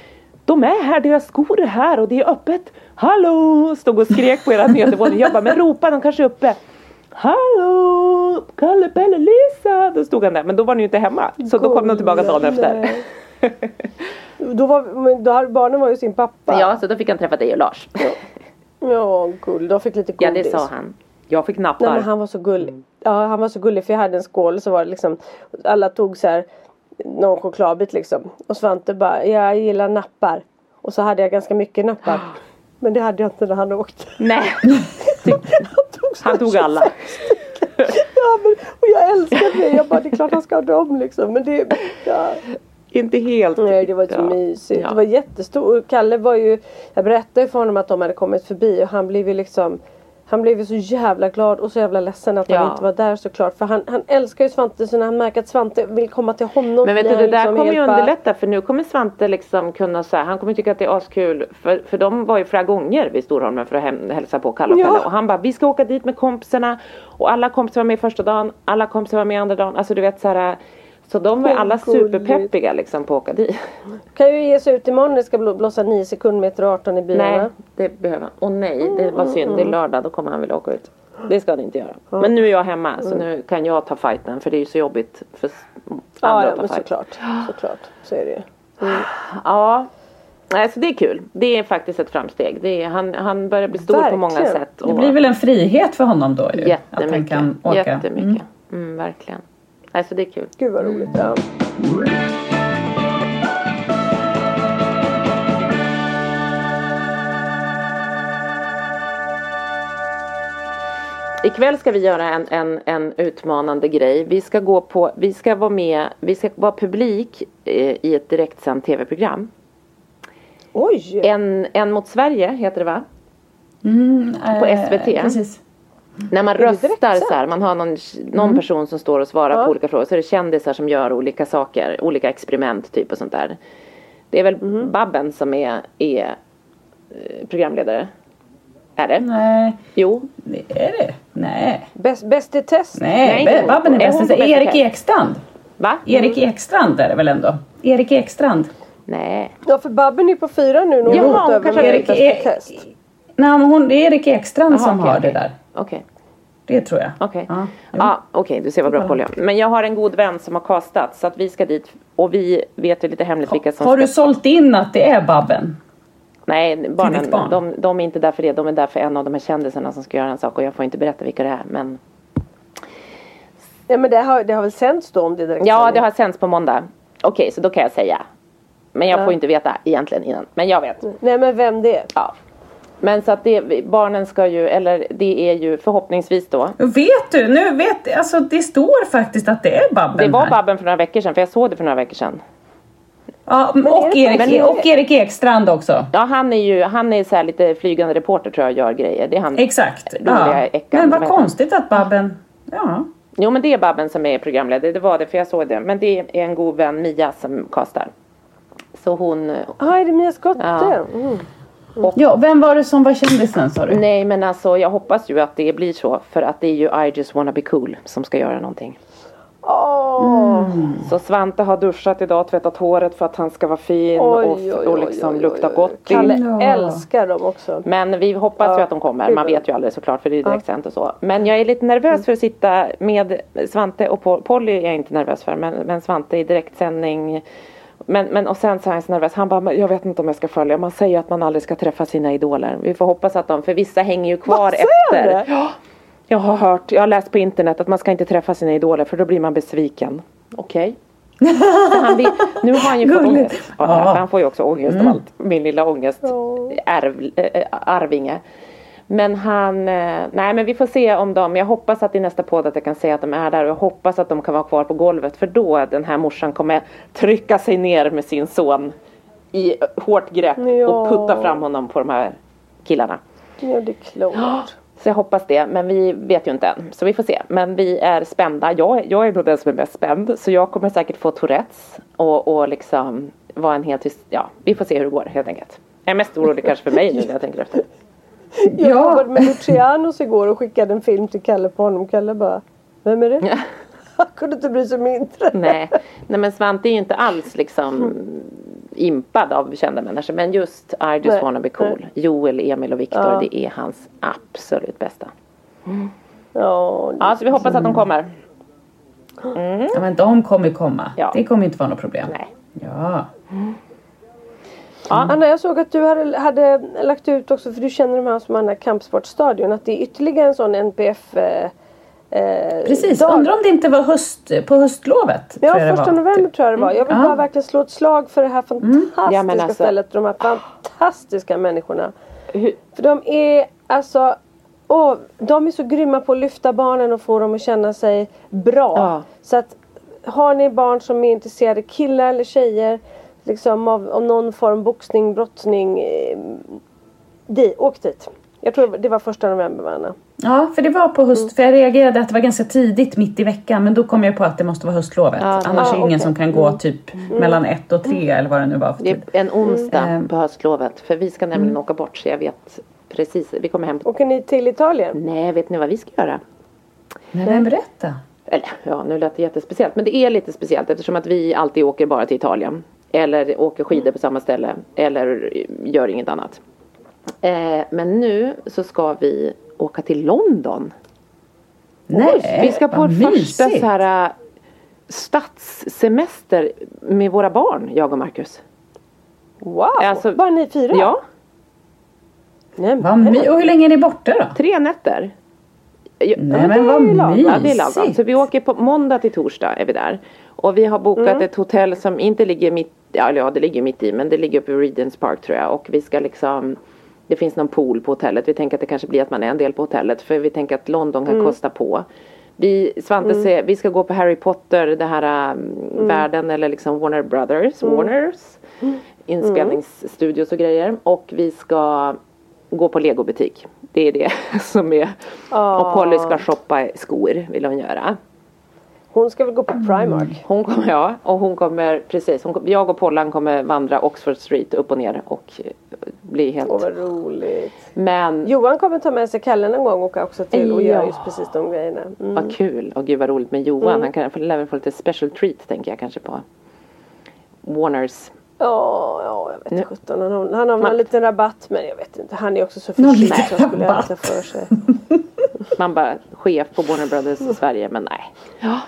Speaker 1: de är här, deras skor är här och det är öppet. Hallå! Stod och skrek på era nedervåning. Jag bara men ropa de kanske är uppe. Hallå! Kalle, Pelle, Lisa! Då stod han där men då var ni ju inte hemma. Så då kom de tillbaka dagen efter. *laughs*
Speaker 2: Då var, då, barnen var ju sin pappa.
Speaker 1: Ja så då fick han träffa dig och Lars.
Speaker 2: Ja, gull. De fick lite
Speaker 1: Ja
Speaker 2: godis.
Speaker 1: det sa han. Jag fick nappar.
Speaker 2: Nej men han var så gullig. Ja han var så gullig för jag hade en skål så var det liksom Alla tog så här Någon chokladbit liksom. Och Svante bara jag gillar nappar. Och så hade jag ganska mycket nappar. *gasps* Men det hade jag inte när han åkte.
Speaker 1: Nej. *laughs*
Speaker 2: Han tog,
Speaker 1: Han tog
Speaker 2: 25
Speaker 1: alla.
Speaker 2: Ja men och jag älskar det. Jag bara det är klart han ska ha dem liksom. Men det ja.
Speaker 1: Inte helt.
Speaker 2: Nej det var så
Speaker 1: Ja.
Speaker 2: mysigt.
Speaker 1: Ja.
Speaker 2: Det var jättestort. Kalle var ju Jag berättade för honom att de hade kommit förbi och han blev ju liksom han blev ju så jävla glad och så jävla ledsen att
Speaker 1: Ja.
Speaker 2: han inte var där såklart. För han, han älskar ju Svante så när han märker att Svante vill komma till honom.
Speaker 1: Men vet du, det där
Speaker 2: liksom
Speaker 1: kommer ju underlätta för nu kommer Svante liksom kunna säga, han kommer tycka att det är askul för, för de var ju flera gånger vid Storholmen för att hem, hälsa på Kalle och
Speaker 2: Ja.
Speaker 1: Pelle och han bara, vi ska åka dit med kompisarna och alla kompisar var med första dagen, alla kompisar var med andra dagen, alltså du vet så här så de var
Speaker 2: Åh,
Speaker 1: alla
Speaker 2: gulligt.
Speaker 1: superpeppiga liksom på att åka dit. *laughs*
Speaker 2: Kan ju ge sig ut imorgon. Det ska blå- blåsa 9 sekundmeter och 18 i byarna.
Speaker 1: Nej, det behöver han. Åh nej, det var synd.
Speaker 2: Mm.
Speaker 1: Det är lördag, då kommer han vilja åka ut. Det ska han inte göra. Men nu är jag hemma
Speaker 2: Mm.
Speaker 1: så nu kan jag ta fighten för det är ju så jobbigt för s-
Speaker 2: Ja,
Speaker 1: andra
Speaker 2: ja
Speaker 1: att ta
Speaker 2: men
Speaker 1: fight.
Speaker 2: såklart. Såklart. Så är det ju.
Speaker 1: Ja, Nej, så det är kul. Det är faktiskt ett framsteg. Det är, han, han börjar bli stor på många
Speaker 2: Verkligen.
Speaker 1: sätt.
Speaker 3: Det blir väl en frihet för honom då ju, Att han
Speaker 1: jättemycket.
Speaker 3: kan åka.
Speaker 1: jättemycket.
Speaker 3: Mm.
Speaker 1: Mm, verkligen. Nej, så det är kul.
Speaker 2: Gud vad roligt. Ja.
Speaker 1: Ikväll ska vi göra en, en, en utmanande grej. Vi ska gå på, vi ska vara med, vi ska vara publik eh, i ett direktsänt tv-program.
Speaker 2: Oj!
Speaker 1: En, en mot Sverige heter det va?
Speaker 3: Mm,
Speaker 1: På
Speaker 3: eh,
Speaker 1: SVT.
Speaker 3: Precis.
Speaker 1: När man röstar så här, man har någon, någon person som står och svarar
Speaker 2: Ja.
Speaker 1: på olika frågor. Så är det kändisar som gör olika saker, olika experiment typ och sånt där. Det är väl Babben som är, är eh, programledare? Är det?
Speaker 3: Nej,
Speaker 1: Jo.
Speaker 3: det är det. Nej.
Speaker 2: Bäst, bäst i test.
Speaker 3: Nej,
Speaker 1: Nej,
Speaker 3: Be- Babben är
Speaker 1: är
Speaker 3: bäst.
Speaker 1: på bäst
Speaker 3: Erik
Speaker 1: test?
Speaker 3: Ekstrand.
Speaker 1: Va?
Speaker 3: Erik Ekstrand är det väl ändå? Erik Ekstrand.
Speaker 1: Nej.
Speaker 2: Ja för Babben är på fyra nu när hon
Speaker 1: Jaha, hon
Speaker 2: över
Speaker 1: kanske
Speaker 3: Erik,
Speaker 2: Bästa
Speaker 3: E-
Speaker 2: test.
Speaker 3: Nej men hon, det är Erik Ekstrand
Speaker 1: Jaha,
Speaker 3: som
Speaker 1: okej,
Speaker 3: har
Speaker 1: okej.
Speaker 3: det där.
Speaker 1: Okej.
Speaker 3: Det tror jag.
Speaker 1: Okej.
Speaker 3: Ja,
Speaker 1: Ja,
Speaker 3: jo.
Speaker 1: okej, du ser vad bra koll jag. Men jag har en god vän som har castat så att vi ska dit och vi vet ju lite hemligt vilka som
Speaker 3: Har
Speaker 1: ska...
Speaker 3: du sålt in att det är Babben?
Speaker 1: Nej, barnen,
Speaker 3: barn?
Speaker 1: de, de är inte där för det. De är där för en av de här kändisarna som ska göra en sak och jag får inte berätta vilka det är. Men
Speaker 2: Ja men det har, det har väl sänts då om det direkt
Speaker 1: ja, det har sänts på måndag. Okej, så då kan jag säga. Men jag
Speaker 2: Ja.
Speaker 1: får inte veta egentligen innan. Men jag vet.
Speaker 2: Nej men vem det är?
Speaker 1: Ja. Men så att det, barnen ska ju, eller det är ju förhoppningsvis då.
Speaker 3: Vet du? Nu vet alltså det står faktiskt att det är Babben
Speaker 1: Det var
Speaker 3: här.
Speaker 1: Babben för några veckor sedan, för jag såg det för några veckor sedan.
Speaker 3: Ja, och, Erik,
Speaker 1: men-
Speaker 3: och Erik Ekstrand också.
Speaker 1: Ja, han är ju, han är så här lite flygande reporter tror jag, gör grejer. Det är han.
Speaker 3: Exakt. Ja. Men vad konstigt att Babben... Ja.
Speaker 1: Jo men det är Babben som är programledare, det var det för jag såg det. Men det är en god vän, Mia, som kastar. Så hon,
Speaker 2: Ja är det Mia Skotte?
Speaker 1: Ja.
Speaker 2: Mm.
Speaker 3: Ja, vem var det som var kändisen sa du?
Speaker 1: nej men alltså jag hoppas ju att det blir så. För att det är ju I just wanna be cool som ska göra någonting.
Speaker 2: Åh.
Speaker 1: Så Svante har duschat idag, tvättat håret för att han ska vara fin
Speaker 2: Oj,
Speaker 1: och,
Speaker 2: oj,
Speaker 1: och liksom
Speaker 2: oj,
Speaker 1: lukta gott.
Speaker 2: Kalle
Speaker 3: Ja.
Speaker 2: älskar dem också.
Speaker 1: Men vi hoppas ju
Speaker 2: Ja,
Speaker 1: att de kommer. Man vet ju aldrig såklart för det är ju direktsänt och så. Men jag är lite nervös för att sitta med Svante och Pol- Polly är jag inte nervös för. Men, men Svante i direktsändning. Men, men och sen så är han så nervös. Han bara, "Men jag vet inte om jag ska följa. Man säger att man aldrig ska träffa sina idoler. Vi får hoppas att de, för vissa hänger ju kvar efter. Ja, jag har hört, jag har läst på internet att man ska inte träffa sina idoler för då blir man besviken. Okej. Han vill, nu har han ju fått ångest
Speaker 3: Ja.
Speaker 1: han får ju också ångest av allt. Min lilla ångest ärv, äh, arvinge. Men han, eh, nej men vi får se om de, jag hoppas att i nästa podd att jag kan säga att de är där och jag hoppas att de kan vara kvar på golvet för då den här morsan kommer trycka sig ner med sin son i hårt grepp
Speaker 2: Ja.
Speaker 1: och putta fram honom på de här killarna.
Speaker 2: Ja det är klart.
Speaker 1: Så jag hoppas det, men vi vet ju inte än. Så vi får se. Men vi är spända. Jag, jag är nog den som är mest spänd. Så jag kommer säkert få Tourettes och, och liksom vara en helt tyst, ja, vi får se hur det går helt enkelt. Jag är mest orolig kanske för mig nu när jag tänker efter.
Speaker 2: Jag
Speaker 3: Ja.
Speaker 2: jobbade med Lucianos igår och skickade en film till Kalle på honom. Kalle bara, vem är det? *laughs* Han kunde inte bry sig mindre.
Speaker 1: Nej, nej men Svante är ju inte alls liksom impad av kända människor. Men just I just
Speaker 2: Nej,
Speaker 1: wanna be cool.
Speaker 2: nej.
Speaker 1: Joel, Emil och Viktor,
Speaker 2: Ja.
Speaker 1: det är hans absolut bästa.
Speaker 2: Ja,
Speaker 1: Ja, så vi hoppas att de kommer.
Speaker 3: Ja, men de kommer komma.
Speaker 1: Ja.
Speaker 3: Det kommer inte vara något problem.
Speaker 1: Nej.
Speaker 3: Ja.
Speaker 2: Anna jag såg att du hade, hade lagt ut också, för du känner de här som använder Kampsportstadion, att det är ytterligare en sån NPF eh, eh,
Speaker 3: Precis,
Speaker 2: dag.
Speaker 3: undrar om det inte var höst, på höstlovet?
Speaker 2: Ja,
Speaker 3: tror
Speaker 2: första november tror jag det var. Jag vill
Speaker 3: Ja.
Speaker 2: bara verkligen slå ett slag för det här fantastiska
Speaker 1: Ja, men alltså-
Speaker 2: stället. De här fantastiska människorna.
Speaker 1: Hur,
Speaker 2: För de är alltså åh, de är så grymma på att lyfta barnen och få dem att känna sig bra.
Speaker 1: Ja.
Speaker 2: Så att har ni barn som är intresserade, killar eller tjejer, liksom av, av någon form boxning, brottning, eh, di, åk dit. Jag tror det var första november va?
Speaker 3: Ja, för det var på höst. För jag reagerade att det var ganska tidigt mitt i veckan. Men då kom jag på att det måste vara höstlovet.
Speaker 1: Ja,
Speaker 3: Annars
Speaker 2: ja,
Speaker 3: är det ingen
Speaker 2: okej.
Speaker 3: som kan gå typ mellan ett och tre eller vad det nu var för
Speaker 1: det
Speaker 3: tid.
Speaker 1: är en onsdag
Speaker 3: Mm.
Speaker 1: på höstlovet. För vi ska nämligen åka bort så jag vet precis. Vi kommer hem.
Speaker 2: Åker ni till Italien?
Speaker 1: Nej, vet ni vad vi ska göra?
Speaker 3: Nej, men berätta.
Speaker 1: Eller ja, nu lät det jättespeciellt. Men det är lite speciellt eftersom att vi alltid åker bara till Italien. Eller åker skidor på samma ställe. Eller gör inget annat. Eh, men nu så ska vi åka till London.
Speaker 3: Nej,
Speaker 1: vi ska på vår första så här, äh, stadssemester med våra barn, jag och Marcus.
Speaker 2: Wow!
Speaker 1: Alltså-
Speaker 2: Bara ni fyra?
Speaker 1: Ja,
Speaker 2: Nej,
Speaker 3: my- och hur länge är ni borta då?
Speaker 1: tre nätter.
Speaker 3: Nej men vad mysigt.
Speaker 1: Ja, det. Så vi åker på måndag till torsdag är vi där. Och vi har bokat
Speaker 2: Mm.
Speaker 1: ett hotell som inte ligger mitt, ja, ja det ligger mitt i men det ligger uppe i Regents Park tror jag. Och vi ska liksom det finns någon pool på hotellet. Vi tänker att det kanske blir att man är en del på hotellet. För vi tänker att London
Speaker 2: Mm.
Speaker 1: kan kosta på. Vi, Svante säger, vi ska gå på Harry Potter, det här um, världen eller liksom Warner Brothers, Warners. Inspelningsstudios och grejer. Och vi ska gå på legobutik. Det är det *laughs* som är. Och Polly ska shoppa skor vill hon göra.
Speaker 2: Hon ska väl gå på Primark?
Speaker 1: Hon kommer, ja, och hon kommer, precis, hon, jag och Pollan kommer vandra Oxford Street upp och ner och eh, bli helt...
Speaker 2: Åh vad roligt.
Speaker 1: Men
Speaker 2: Johan kommer ta med sig Kalle någon gång och åka också till och
Speaker 1: Ja.
Speaker 2: göra just precis de grejerna. Mm.
Speaker 1: vad kul och gud vad roligt med Johan. Han kan lär väl få lite special treat tänker jag kanske på Warners
Speaker 2: Ja, ja, jag vet inte sjutton. Han har, han har
Speaker 1: Man-
Speaker 2: en liten rabatt men jag vet inte. Han är också så försiktig så skulle
Speaker 3: rabatt.
Speaker 2: äta för sig. *laughs*
Speaker 1: Man bara chef på Warner Brothers i Sverige men nej. Ja.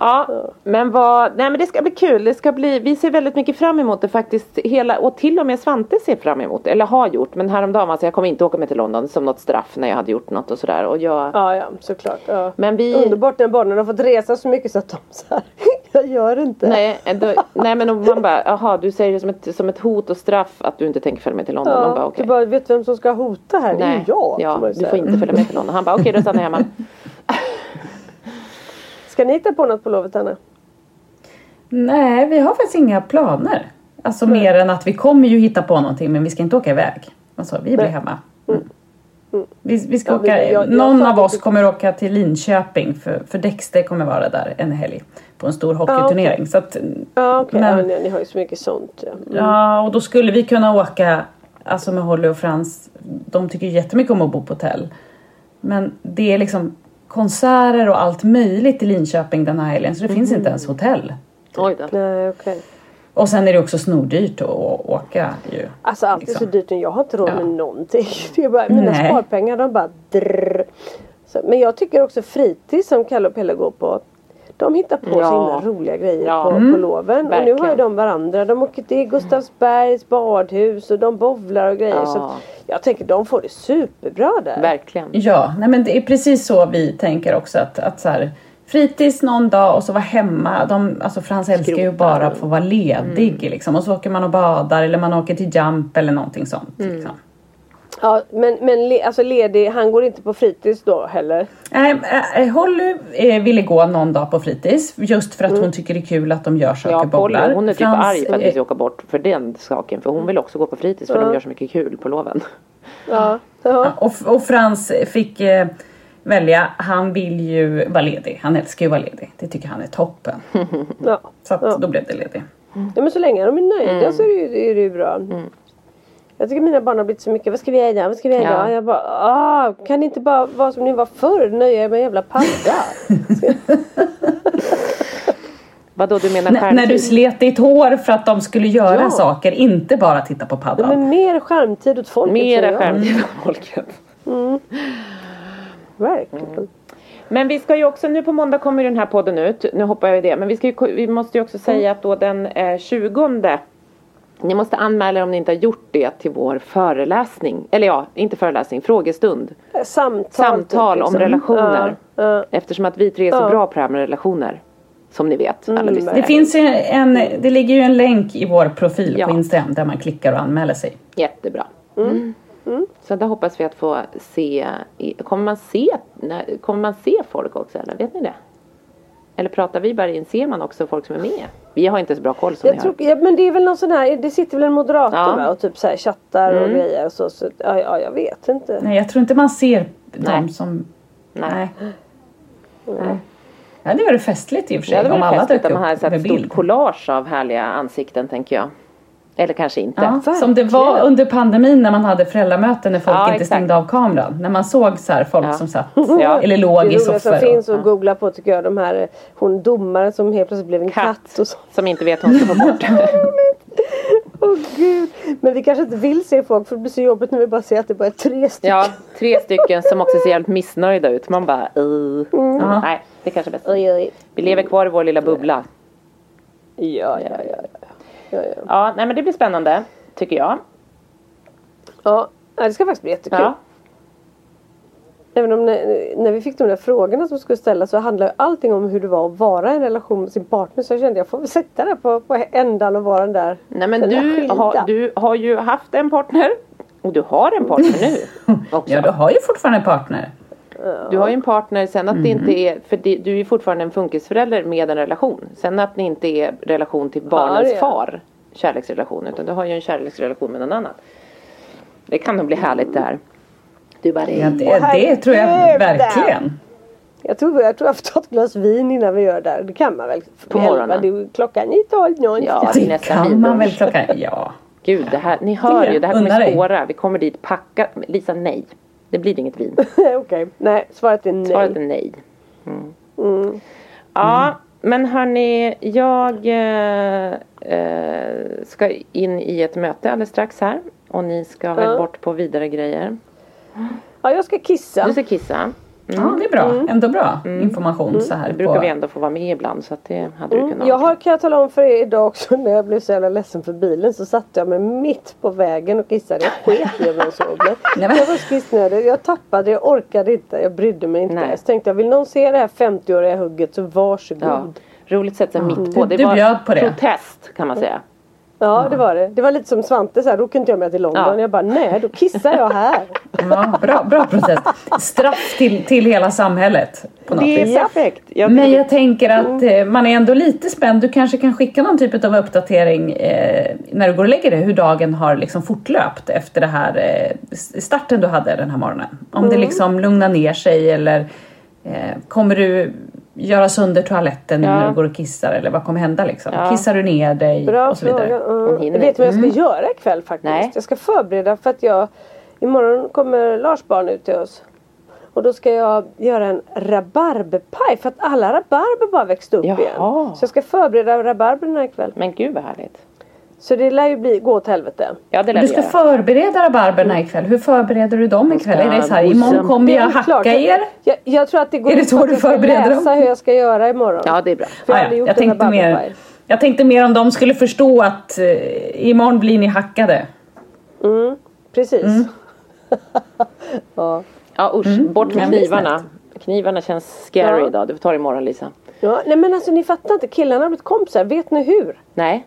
Speaker 1: Ja, men vad, nej men det ska bli kul. Det ska bli, vi ser väldigt mycket fram emot det faktiskt. Hela, och till och med Svante ser fram emot det. Eller har gjort. Men häromdagen, alltså jag kommer inte åka med till London som något straff när jag hade gjort något och sådär. Och jag,
Speaker 2: Ja, ja, såklart. Ja.
Speaker 1: Men vi-
Speaker 2: Underbart när barnen har fått resa så mycket så att de så här, *laughs* jag gör inte.
Speaker 1: Nej, då, nej men man bara, jaha du säger det som ett, som ett hot och straff att du inte tänker följa med till London. man bara,
Speaker 2: Ja,
Speaker 1: okej.
Speaker 2: Du bara, vet vem som ska hota här? Det är ju jag.
Speaker 1: ja, du får inte följa med till London. Han bara, okej då stannar jag hemma. *laughs*
Speaker 2: Ska ni hitta på något på lovet Anna?
Speaker 3: Nej, vi har faktiskt inga planer. Alltså mer än att vi kommer ju hitta på någonting men vi ska inte åka iväg. Alltså vi blir
Speaker 2: Nej.
Speaker 3: hemma. Mm. Vi, vi ska
Speaker 2: Ja,
Speaker 3: åka,
Speaker 2: jag- jag
Speaker 3: någon
Speaker 2: sa
Speaker 3: av
Speaker 2: att
Speaker 3: oss kommer åka till Linköping för, för Dexter kommer vara där en helg på en stor hockeyturnering. Så att,
Speaker 2: Ja
Speaker 3: Men-
Speaker 2: ja, ni, ni har ju så mycket sånt. Ja. Mm.
Speaker 3: Ja, och då skulle vi kunna åka alltså med Holly och Frans. De tycker jättemycket om att bo på hotell. Men det är liksom konserter och allt möjligt i Linköping den här helgen så det finns inte ens hotell.
Speaker 1: Oj då.
Speaker 2: Nej okej.
Speaker 3: Och sen är det också snordyrt att åka ju.
Speaker 2: Alltså allt är så
Speaker 3: Liksom.
Speaker 2: dyrt och jag har inte råd
Speaker 3: Ja.
Speaker 2: med någonting. *laughs* Det är bara, mina
Speaker 3: Nej.
Speaker 2: sparpengar de bara drrr. så, Men jag tycker också fritids som Kalle och Pelle går på. De hittar på
Speaker 1: Ja.
Speaker 2: himla roliga grejer
Speaker 1: Ja.
Speaker 2: på,
Speaker 3: Mm.
Speaker 2: på loven. Och nu har ju de varandra. De åker till Gustavsbergs badhus och de bowlar och grejer.
Speaker 1: Ja.
Speaker 2: Så att jag tänker de får det superbra där.
Speaker 1: Verkligen.
Speaker 3: Ja, nej men det är precis så vi tänker också att, att så här, fritids någon dag och så vara hemma. De, alltså Frans älskar ju bara att få vara ledig liksom. Och så åker man och badar eller man åker till Jump eller någonting sånt. Liksom.
Speaker 2: Ja, men men le, alltså ledig, han går inte på fritids då heller.
Speaker 3: Nej, äh, Holly eh, ville gå någon dag på fritids just för att hon tycker det är kul att de gör saker
Speaker 1: Ja,
Speaker 3: bollar.
Speaker 1: Polly, hon är typ
Speaker 3: Frans,
Speaker 1: arg för att vi ska åka bort för den saken. För hon vill också gå på fritids för de gör så mycket kul på loven.
Speaker 2: Ja. Ja.
Speaker 3: och, och Frans fick eh, välja, han vill ju vara ledig. Han älskar ju att vara ledig. Det tycker han är toppen. *laughs*
Speaker 2: Ja.
Speaker 3: Så att
Speaker 2: Ja.
Speaker 3: då blev det ledig.
Speaker 2: ja men så länge de är nöjda
Speaker 1: Mm.
Speaker 2: så är det ju, är det ju bra. Jag tycker mina barn har blivit så mycket, vad ska vi göra idag? Vad ska vi göra
Speaker 1: Ja.
Speaker 2: idag? Jag bara, ah, kan det inte bara vara som ni var förr? Nöja er med en jävla padda. *laughs*
Speaker 1: Vadå du menar
Speaker 3: N- när du
Speaker 1: skärmtid?
Speaker 3: slet ditt hår för att de skulle göra
Speaker 2: Ja.
Speaker 3: saker, inte bara titta på paddan.
Speaker 2: Men mer skärmtid åt folket
Speaker 1: Mera skärmtid för folket.
Speaker 2: Verkligen.
Speaker 1: Men vi ska ju också, nu på måndag kommer den här podden ut. Nu hoppar jag i det. Men vi, ska ju, vi måste ju också säga att då den eh, 20 ni måste anmäla er om ni inte har gjort det till vår föreläsning. Eller ja, inte föreläsning, frågestund.
Speaker 2: Samtal.
Speaker 1: Samtal
Speaker 2: typ,
Speaker 1: om
Speaker 2: liksom.
Speaker 1: relationer.
Speaker 2: Ja, ja.
Speaker 1: Eftersom att vi tre är så bra på det här med relationer. Som ni vet, alla
Speaker 2: Mm.
Speaker 3: Det finns ju en, det ligger ju en länk i vår profil
Speaker 1: Ja.
Speaker 3: på Instagram där man klickar och anmäler sig.
Speaker 1: Jättebra. Mm. Så där hoppas vi att få se, kommer man se, kommer man se folk också eller vet ni det? Eller pratar vi bara in, ser man också folk som är med? Vi har inte så bra koll som
Speaker 2: Jag
Speaker 1: ni
Speaker 2: tror,
Speaker 1: har.
Speaker 2: ja, men det är väl någon sån här, det sitter väl en moderator
Speaker 1: Ja.
Speaker 2: va? och typ så här chattar och
Speaker 1: Mm.
Speaker 2: grejer och så. så ja, ja, jag vet inte.
Speaker 3: Nej, jag tror inte man ser
Speaker 1: Nej.
Speaker 3: dem som...
Speaker 1: Nej.
Speaker 3: Nej. Nej. Ja, det var det festligt i och för
Speaker 1: Det
Speaker 3: sig.
Speaker 1: hade
Speaker 3: om
Speaker 1: varit
Speaker 3: alla
Speaker 1: festligt om man hade
Speaker 3: med
Speaker 1: ett stort
Speaker 3: bild.
Speaker 1: collage av härliga ansikten tänker jag. Eller kanske inte.
Speaker 3: Ja, som det var under pandemin när man hade föräldramöten när folk
Speaker 1: Ja,
Speaker 3: inte
Speaker 1: exakt.
Speaker 3: stängde av kameran. När man såg så här folk
Speaker 1: Ja.
Speaker 3: som satt *laughs*
Speaker 1: Ja.
Speaker 3: eller
Speaker 2: Det
Speaker 3: låg i
Speaker 2: roliga som
Speaker 3: soffor.
Speaker 2: finns
Speaker 3: och,
Speaker 2: att googla på tycker jag de här hon domaren som helt plötsligt blev en katt,
Speaker 1: Katt.
Speaker 2: och så.
Speaker 1: Som inte vet hur hon ska få bort. *laughs*
Speaker 2: Åh gud. Men vi kanske inte vill se folk för det blir så jobbigt när vi bara ser att det bara är tre stycken.
Speaker 1: Ja, tre stycken som också ser jävligt missnöjda ut. Man bara, uh.
Speaker 3: Ja.
Speaker 1: Nej, det kanske är bäst.
Speaker 2: Oj, oj.
Speaker 1: Vi lever kvar i vår lilla bubbla.
Speaker 2: Ja, ja, ja. Ja. ja, ja.
Speaker 1: Nej men det blir spännande. Tycker jag.
Speaker 2: ja det ska faktiskt bli jättekul.
Speaker 1: Ja.
Speaker 2: Även om när, när vi fick de där frågorna som skulle ställas så handlar ju allting om hur det var att vara i en relation med sin partner. Så jag kände jag får väl sätta där på, på ändan och vara den där.
Speaker 1: Nej men du har, du har ju haft en partner. Och du har en partner nu. *laughs* Också.
Speaker 3: Ja, du har ju fortfarande en partner.
Speaker 1: Du har ju en partner sen att det
Speaker 2: Mhm.
Speaker 1: inte är, för det, du är ju fortfarande en funkisförälder med en relation. Sen att ni inte är relation till barnens
Speaker 2: det
Speaker 1: far, kärleksrelation, utan du har ju en kärleksrelation med någon annan. Det kan nog bli härligt det här. Du bara,
Speaker 3: Ja, det, det tror jag verkligen.
Speaker 2: Jag tror, jag tror jag får ta ett glas vin innan vi gör det där. Det kan man väl?
Speaker 1: På morgonen.
Speaker 2: det är- Klockan är tolv
Speaker 1: Ja, det
Speaker 3: Det
Speaker 1: nästan
Speaker 3: kan man väl klockan... Ja.
Speaker 1: Gud, det här, ni hör
Speaker 3: Det
Speaker 1: ju, det här kommer spåra. Vi kommer dit packat. Lisa, nej. Det blir inget vin. *laughs*
Speaker 2: Okej, nej svaret är nej.
Speaker 1: Svaret är nej. Mm. Ja, men hörni, jag eh, eh, ska in i ett möte alldeles strax här. Och ni ska väl bort på vidare grejer.
Speaker 2: Ja, jag ska kissa.
Speaker 1: Du ska kissa.
Speaker 3: Ja, det är bra. Ändå bra information så här.
Speaker 1: Det Mm. brukar
Speaker 3: på...
Speaker 1: vi ändå få vara med ibland så att det hade du kunnat.
Speaker 2: Mm. Jag har, kan jag tala om för er idag också *laughs* när jag blev så jävla ledsen för bilen så satte jag mig mitt på vägen och kissade. Jag sket i om jag såg. *laughs*
Speaker 3: Nej, men-
Speaker 2: Jag var så kissnödig. Jag tappade, jag orkade inte. Jag brydde mig inte.
Speaker 1: Nej.
Speaker 2: Så tänkte jag, vill någon se det här 50-åriga hugget så varsågod.
Speaker 1: Ja. Roligt sätt sig mitt på. Det
Speaker 3: du
Speaker 1: var
Speaker 3: bjöd på det.
Speaker 1: protest kan man säga.
Speaker 2: Det var det. Det var lite som Svante så här, då inte jag med till London.
Speaker 1: Ja.
Speaker 2: Jag bara, nej då kissar jag här. *laughs*
Speaker 3: Ja, bra, bra process. Straff till, till hela samhället på något
Speaker 1: Det är
Speaker 3: vis.
Speaker 1: perfekt. Jag
Speaker 3: Men jag tänker att eh, man är ändå lite spänd. Du kanske kan skicka någon typ av uppdatering eh, när du går och lägger dig. Hur dagen har liksom fortlöpt efter det här eh, starten du hade den här morgonen. Om det liksom lugnar ner sig eller eh, kommer du göra sönder toaletten
Speaker 1: Ja.
Speaker 3: när du går och kissar eller vad kommer hända liksom?
Speaker 1: Ja.
Speaker 3: Kissar du ner dig
Speaker 2: Bra
Speaker 3: och så vidare?
Speaker 2: fråga. Mm. Jag vet vad jag ska
Speaker 1: inte.
Speaker 2: göra ikväll faktiskt.
Speaker 1: Nej.
Speaker 2: Jag ska förbereda för att jag Imorgon kommer Lars barn ut till oss. Och då ska jag göra en rabarberpaj för att alla rabarber bara växte upp
Speaker 1: Jaha.
Speaker 2: igen. Så jag ska förbereda rabarberna ikväll.
Speaker 1: Men gud vad härligt.
Speaker 2: Så det lär ju bli, gå åt helvete.
Speaker 1: Ja det lär
Speaker 3: Du ska
Speaker 1: göra.
Speaker 3: förbereda rabarberna ikväll. Hur förbereder du dem ikväll? Är det så här, imorgon kommer jag hacka
Speaker 2: klart.
Speaker 3: er?
Speaker 2: Jag, jag tror att det går
Speaker 3: Är det så
Speaker 2: att
Speaker 3: du
Speaker 2: jag ska
Speaker 3: förbereder
Speaker 2: läsa
Speaker 3: dem?
Speaker 2: hur jag ska göra imorgon.
Speaker 1: Ja det är bra.
Speaker 2: För jag
Speaker 3: Ah, ja. jag, tänkte mer, jag tänkte mer om de skulle förstå att eh, imorgon blir ni hackade.
Speaker 2: Precis.
Speaker 3: Mm. *laughs*
Speaker 2: ja.
Speaker 1: Ja usch, bort med knivarna. Knivarna känns scary
Speaker 2: Ja.
Speaker 1: idag. Du får ta det imorgon Lisa.
Speaker 2: ja. Nej men alltså ni fattar inte. Killarna har blivit kompisar. Vet ni hur?
Speaker 1: Nej.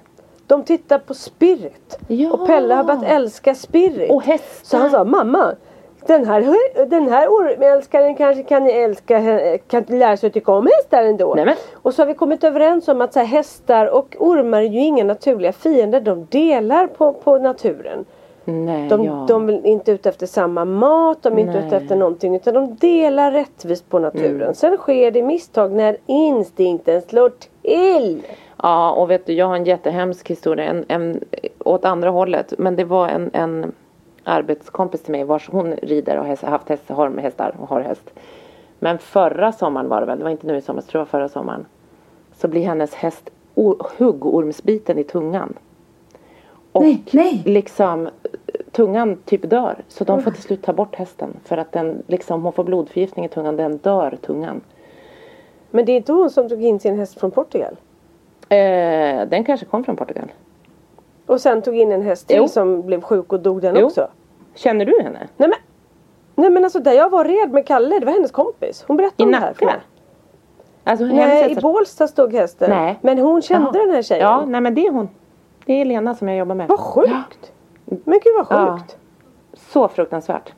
Speaker 2: De tittar på Spirit.
Speaker 1: Ja.
Speaker 2: Och Pelle har börjat älska Spirit.
Speaker 1: Och hästar.
Speaker 2: Så han sa mamma. Den här, den här ormälskaren kanske kan älska, kan lära sig att tycka om hästar ändå.
Speaker 1: Nej, men.
Speaker 2: Och så har vi kommit överens om att så här, hästar och ormar är ju inga naturliga fiender. De delar på, på naturen.
Speaker 1: Nej,
Speaker 2: De,
Speaker 1: ja.
Speaker 2: de är inte ute efter samma mat, de är inte
Speaker 1: Nej.
Speaker 2: ute efter någonting utan de delar rättvist på naturen.
Speaker 1: Mm.
Speaker 2: Sen sker det misstag när instinkten slår till.
Speaker 1: Ja, och vet du, jag har en jättehemsk historia. En, en, åt andra hållet. Men det var en, en arbetskompis till mig vars hon rider och häst, haft häst, har hästar och har häst. Men förra sommaren var det väl, det var inte nu i sommar, jag tror det var förra sommaren. Så blir hennes häst huggormsbiten i tungan. Och
Speaker 3: Nej, nej.
Speaker 1: liksom tungan typ dör. Så de får till slut ta bort hästen. För att den liksom, hon får blodförgiftning i tungan, den dör tungan.
Speaker 2: Men det är inte hon som tog in sin häst från Portugal?
Speaker 1: Eh, den kanske kom från Portugal.
Speaker 2: Och sen tog in en häst till
Speaker 1: Jo.
Speaker 2: som blev sjuk och dog den
Speaker 1: Jo.
Speaker 2: också?
Speaker 1: Känner du henne?
Speaker 2: Nej men, nej men alltså där jag var red med Kalle, det var hennes kompis. Hon berättade
Speaker 1: I
Speaker 2: om det här för
Speaker 1: Nacka?
Speaker 2: mig.
Speaker 1: Alltså, hennes
Speaker 2: Nej, i
Speaker 1: hästar-
Speaker 2: Bålsta stod hästen.
Speaker 1: Nej.
Speaker 2: Men hon kände
Speaker 1: Jaha.
Speaker 2: den här tjejen.
Speaker 1: Ja, nej men det är hon. Det är Lena som jag jobbar med.
Speaker 2: Vad sjukt! Men gud vad
Speaker 1: Ja.
Speaker 2: sjukt!
Speaker 1: Så fruktansvärt.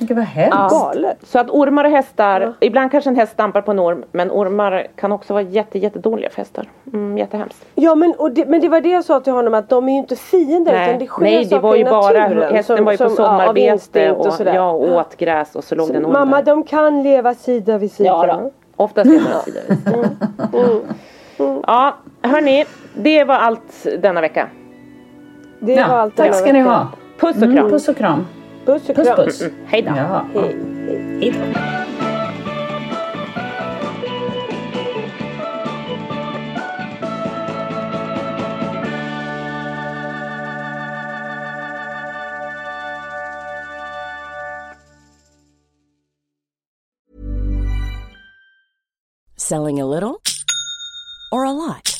Speaker 3: Gud vad hemskt.
Speaker 2: Galet!
Speaker 1: Så att ormar och hästar, ibland kanske en häst stampar på en orm, men ormar kan också vara jätte, jättedåliga för hästar. Mm, jättehemskt.
Speaker 2: Ja men, och det, men det var det jag sa till honom att de är ju inte fiender utan det sker
Speaker 1: Nej, det
Speaker 2: saker
Speaker 1: var ju
Speaker 2: i
Speaker 1: bara,
Speaker 2: naturen
Speaker 1: hästen
Speaker 2: som-
Speaker 1: var ju på
Speaker 2: som, ja,
Speaker 1: sommarbete
Speaker 2: instinkt
Speaker 1: och,
Speaker 2: sådär.
Speaker 1: ja, och åt gräs och så låg det en orm
Speaker 2: Mamma
Speaker 1: där.
Speaker 2: de kan leva sida vid sida.
Speaker 1: Ja då. Oftast är det sida vid sida.
Speaker 2: Mm.
Speaker 1: Ja, hörni. Det var allt denna vecka.
Speaker 2: Det var
Speaker 3: Ja,
Speaker 2: allt
Speaker 3: tack ska ni ha.
Speaker 1: Puss och
Speaker 3: Mm,
Speaker 1: kram.
Speaker 3: puss och kram.
Speaker 2: Puss och
Speaker 3: Puss
Speaker 2: kram.
Speaker 3: puss. *laughs*
Speaker 1: Hej då.
Speaker 3: Ja.
Speaker 2: Hej.
Speaker 3: Hej då.
Speaker 4: Selling a little or a lot?